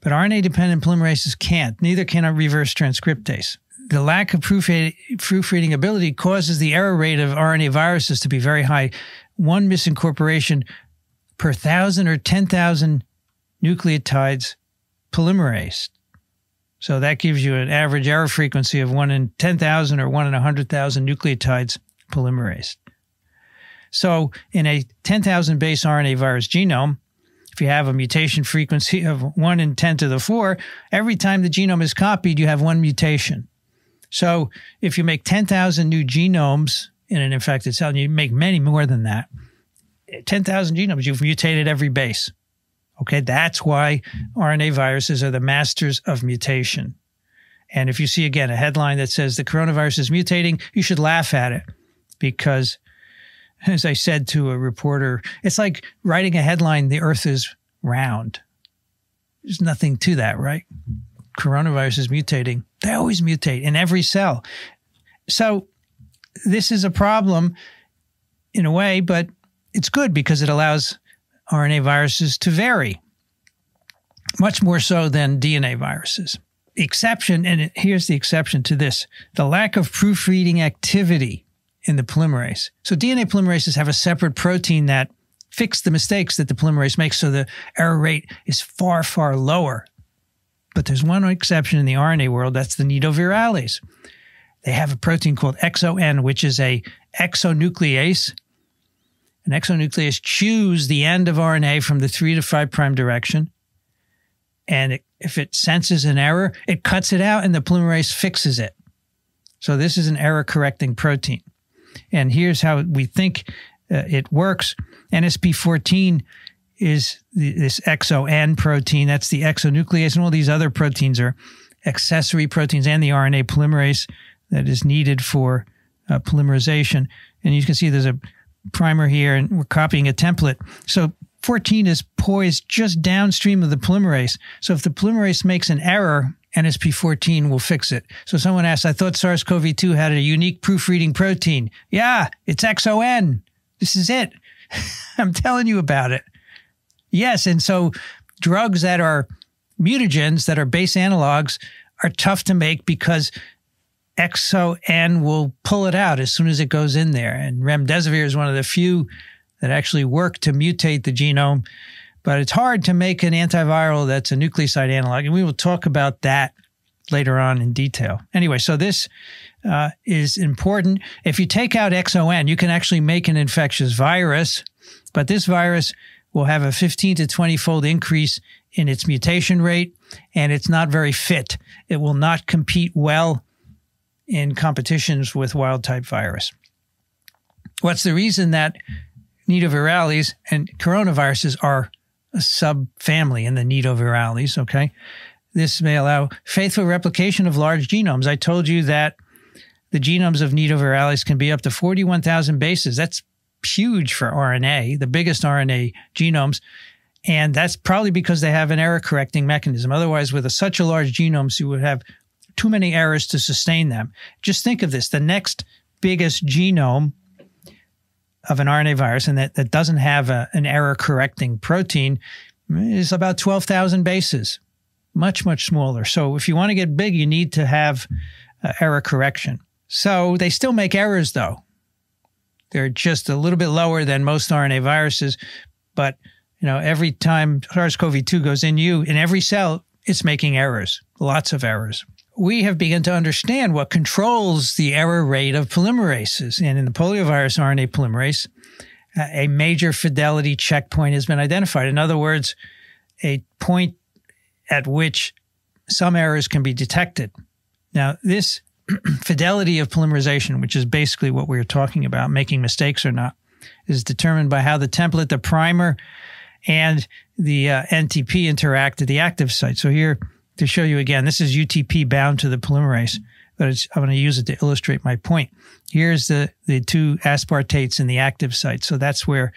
but RNA dependent polymerases can't. Neither can a reverse transcriptase the lack of proofreading ability causes the error rate of RNA viruses to be very high. One misincorporation per thousand or 10,000 nucleotides polymerase. So that gives you an average error frequency of one in 10,000 or one in 100,000 nucleotides polymerase. So in a 10,000 base RNA virus genome, if you have a mutation frequency of 1 in 10 to the 4, every time the genome is copied, you have one mutation. So if you make 10,000 new genomes in an infected cell, and you make many more than that, 10,000 genomes, you've mutated every base. Okay, that's why RNA viruses are the masters of mutation. And if you see again a headline that says the coronavirus is mutating, you should laugh at it because, as I said to a reporter, it's like writing a headline, the earth is round. There's nothing to that, right? coronavirus is mutating, they always mutate in every cell. So this is a problem in a way, but it's good because it allows RNA viruses to vary, much more so than DNA viruses. Exception, and here's the exception to this the lack of proofreading activity in the polymerase. So DNA polymerases have a separate protein that fix the mistakes that the polymerase makes, so the error rate is far, far lower but there's one exception in the RNA world that's the nidovirales. They have a protein called XON, which is a exonuclease. An exonuclease chews the end of RNA from the 3 to 5 prime direction. And it, if it senses an error, it cuts it out and the polymerase fixes it. So this is an error correcting protein. And here's how we think uh, it works. NSP14 is the, this XON protein. That's the exonuclease, and all these other proteins are accessory proteins and the RNA polymerase that is needed for uh, polymerization. And you can see there's a primer here, and we're copying a template. So 14 is poised just downstream of the polymerase. So if the polymerase makes an error, NSP14 will fix it. So someone asked, I thought SARS CoV 2 had a unique proofreading protein. Yeah, it's XON. This is it. I'm telling you about it. Yes. And so drugs that are mutagens, that are base analogs, are tough to make because XON will pull it out as soon as it goes in there. And remdesivir is one of the few that actually work to mutate the genome. But it's hard to make an antiviral that's a nucleoside analog. And we will talk about that later on in detail. Anyway, so this uh, is important. If you take out XON, you can actually make an infectious virus. But this virus will have a 15 to 20 fold increase in its mutation rate, and it's not very fit. It will not compete well in competitions with wild type virus. What's the reason that nidovirales and coronaviruses are a subfamily in the nidovirales? Okay. This may allow faithful replication of large genomes. I told you that the genomes of nidovirales can be up to 41,000 bases. That's huge for RNA, the biggest RNA genomes. And that's probably because they have an error correcting mechanism. Otherwise, with a, such a large genome, you would have too many errors to sustain them. Just think of this the next biggest genome of an RNA virus, and that, that doesn't have a, an error correcting protein, is about 12,000 bases, much, much smaller. So if you want to get big, you need to have uh, error correction. So they still make errors, though. They're just a little bit lower than most RNA viruses, but You know, every time SARS-CoV-2 goes in you, in every cell, it's making errors, lots of errors. We have begun to understand what controls the error rate of polymerases. And in the poliovirus RNA polymerase, a major fidelity checkpoint has been identified. In other words, a point at which some errors can be detected. Now, this fidelity of polymerization, which is basically what we are talking about, making mistakes or not, is determined by how the template, the primer, and the uh, NTP interact at the active site. So here to show you again, this is UTP bound to the polymerase, but I'm going to use it to illustrate my point. Here's the, the two aspartates in the active site. So that's where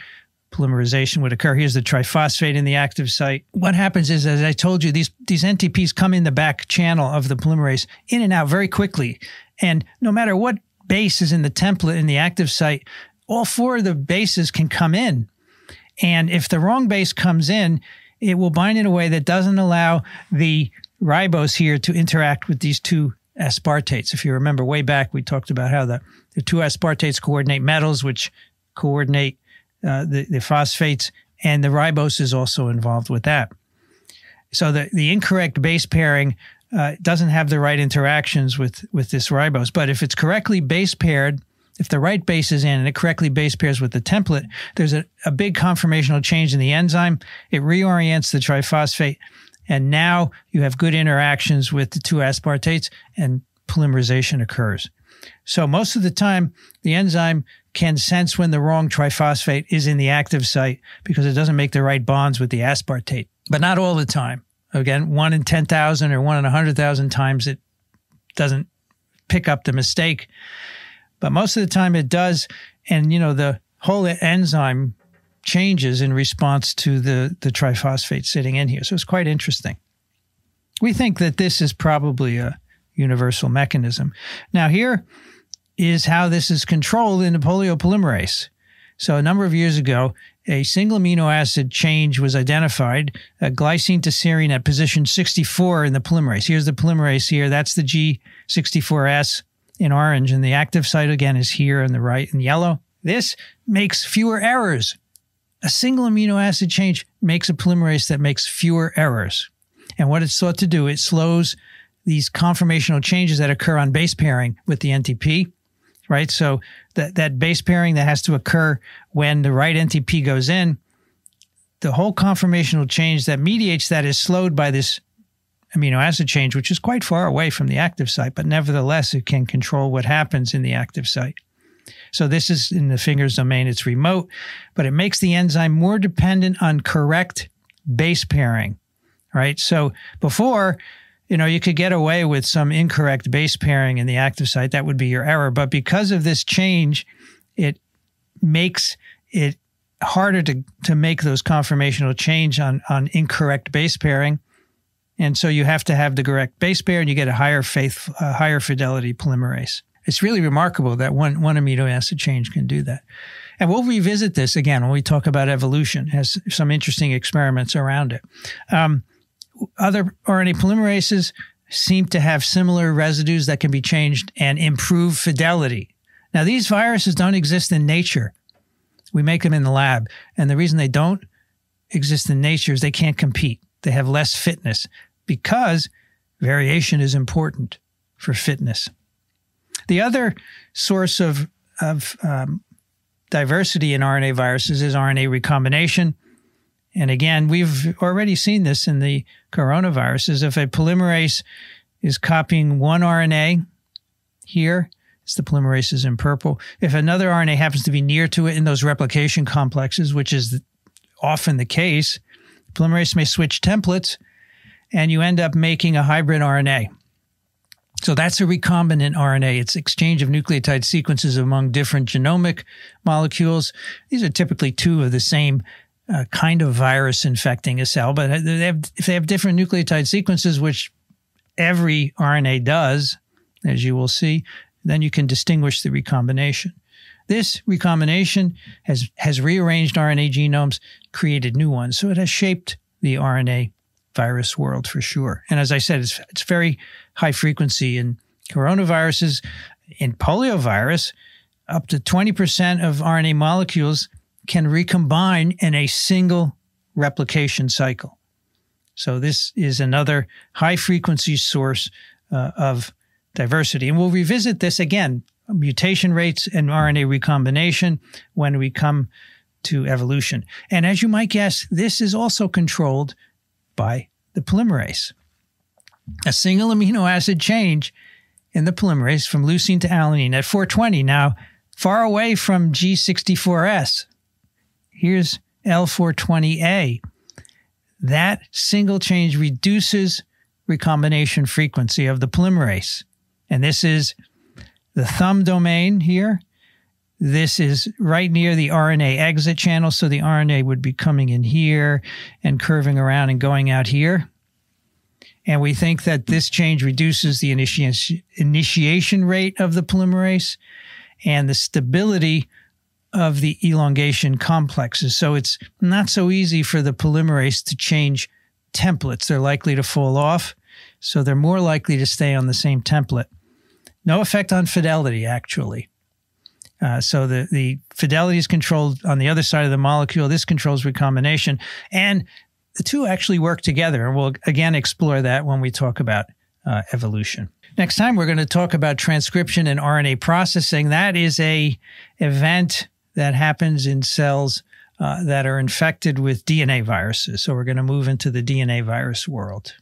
polymerization would occur. Here's the triphosphate in the active site. What happens is, as I told you, these, these NTPs come in the back channel of the polymerase in and out very quickly. And no matter what base is in the template in the active site, all four of the bases can come in. And if the wrong base comes in, it will bind in a way that doesn't allow the ribose here to interact with these two aspartates. If you remember way back, we talked about how the, the two aspartates coordinate metals, which coordinate uh, the, the phosphates, and the ribose is also involved with that. So the, the incorrect base pairing uh, doesn't have the right interactions with, with this ribose. But if it's correctly base paired, if the right base is in and it correctly base pairs with the template, there's a, a big conformational change in the enzyme. It reorients the triphosphate. And now you have good interactions with the two aspartates and polymerization occurs. So most of the time, the enzyme can sense when the wrong triphosphate is in the active site because it doesn't make the right bonds with the aspartate, but not all the time. Again, one in 10,000 or one in 100,000 times it doesn't pick up the mistake. But most of the time it does. And, you know, the whole enzyme changes in response to the, the triphosphate sitting in here. So it's quite interesting. We think that this is probably a universal mechanism. Now, here is how this is controlled in the polio polymerase. So, a number of years ago, a single amino acid change was identified, a glycine to serine at position 64 in the polymerase. Here's the polymerase here. That's the G64S in orange, and the active site again is here on the right in yellow. This makes fewer errors. A single amino acid change makes a polymerase that makes fewer errors. And what it's thought to do, it slows these conformational changes that occur on base pairing with the NTP, right? So that, that base pairing that has to occur when the right NTP goes in, the whole conformational change that mediates that is slowed by this amino acid change, which is quite far away from the active site, but nevertheless, it can control what happens in the active site. So this is in the fingers domain, it's remote, but it makes the enzyme more dependent on correct base pairing, right? So before, you know, you could get away with some incorrect base pairing in the active site. That would be your error. But because of this change, it makes it harder to, to make those conformational change on, on incorrect base pairing. And so you have to have the correct base pair and you get a higher faith, uh, higher fidelity polymerase. It's really remarkable that one, one amino acid change can do that. And we'll revisit this again when we talk about evolution, has some interesting experiments around it. Um, other RNA polymerases seem to have similar residues that can be changed and improve fidelity. Now, these viruses don't exist in nature. We make them in the lab. And the reason they don't exist in nature is they can't compete they have less fitness because variation is important for fitness. The other source of, of um, diversity in RNA viruses is RNA recombination. And again, we've already seen this in the coronaviruses. If a polymerase is copying one RNA here, it's the polymerase is in purple. If another RNA happens to be near to it in those replication complexes, which is often the case, Polymerase may switch templates and you end up making a hybrid RNA. So that's a recombinant RNA. It's exchange of nucleotide sequences among different genomic molecules. These are typically two of the same uh, kind of virus infecting a cell, but they have, if they have different nucleotide sequences, which every RNA does, as you will see, then you can distinguish the recombination. This recombination has, has rearranged RNA genomes, created new ones. So it has shaped the RNA virus world for sure. And as I said, it's, it's very high frequency in coronaviruses. In poliovirus, up to 20% of RNA molecules can recombine in a single replication cycle. So this is another high frequency source uh, of diversity. And we'll revisit this again, mutation rates and RNA recombination when we come to evolution. And as you might guess, this is also controlled by the polymerase. A single amino acid change in the polymerase from leucine to alanine at 420. Now, far away from G64S. Here's L420A. That single change reduces recombination frequency of the polymerase. And this is the thumb domain here. This is right near the RNA exit channel. So the RNA would be coming in here and curving around and going out here. And we think that this change reduces the initi- initiation rate of the polymerase and the stability of the elongation complexes. So it's not so easy for the polymerase to change templates. They're likely to fall off. So they're more likely to stay on the same template. No effect on fidelity, actually. Uh, so the, the fidelity is controlled on the other side of the molecule. This controls recombination. And the two actually work together. And we'll again explore that when we talk about uh, evolution. Next time, we're going to talk about transcription and RNA processing. That is a event that happens in cells uh, that are infected with DNA viruses. So we're going to move into the DNA virus world.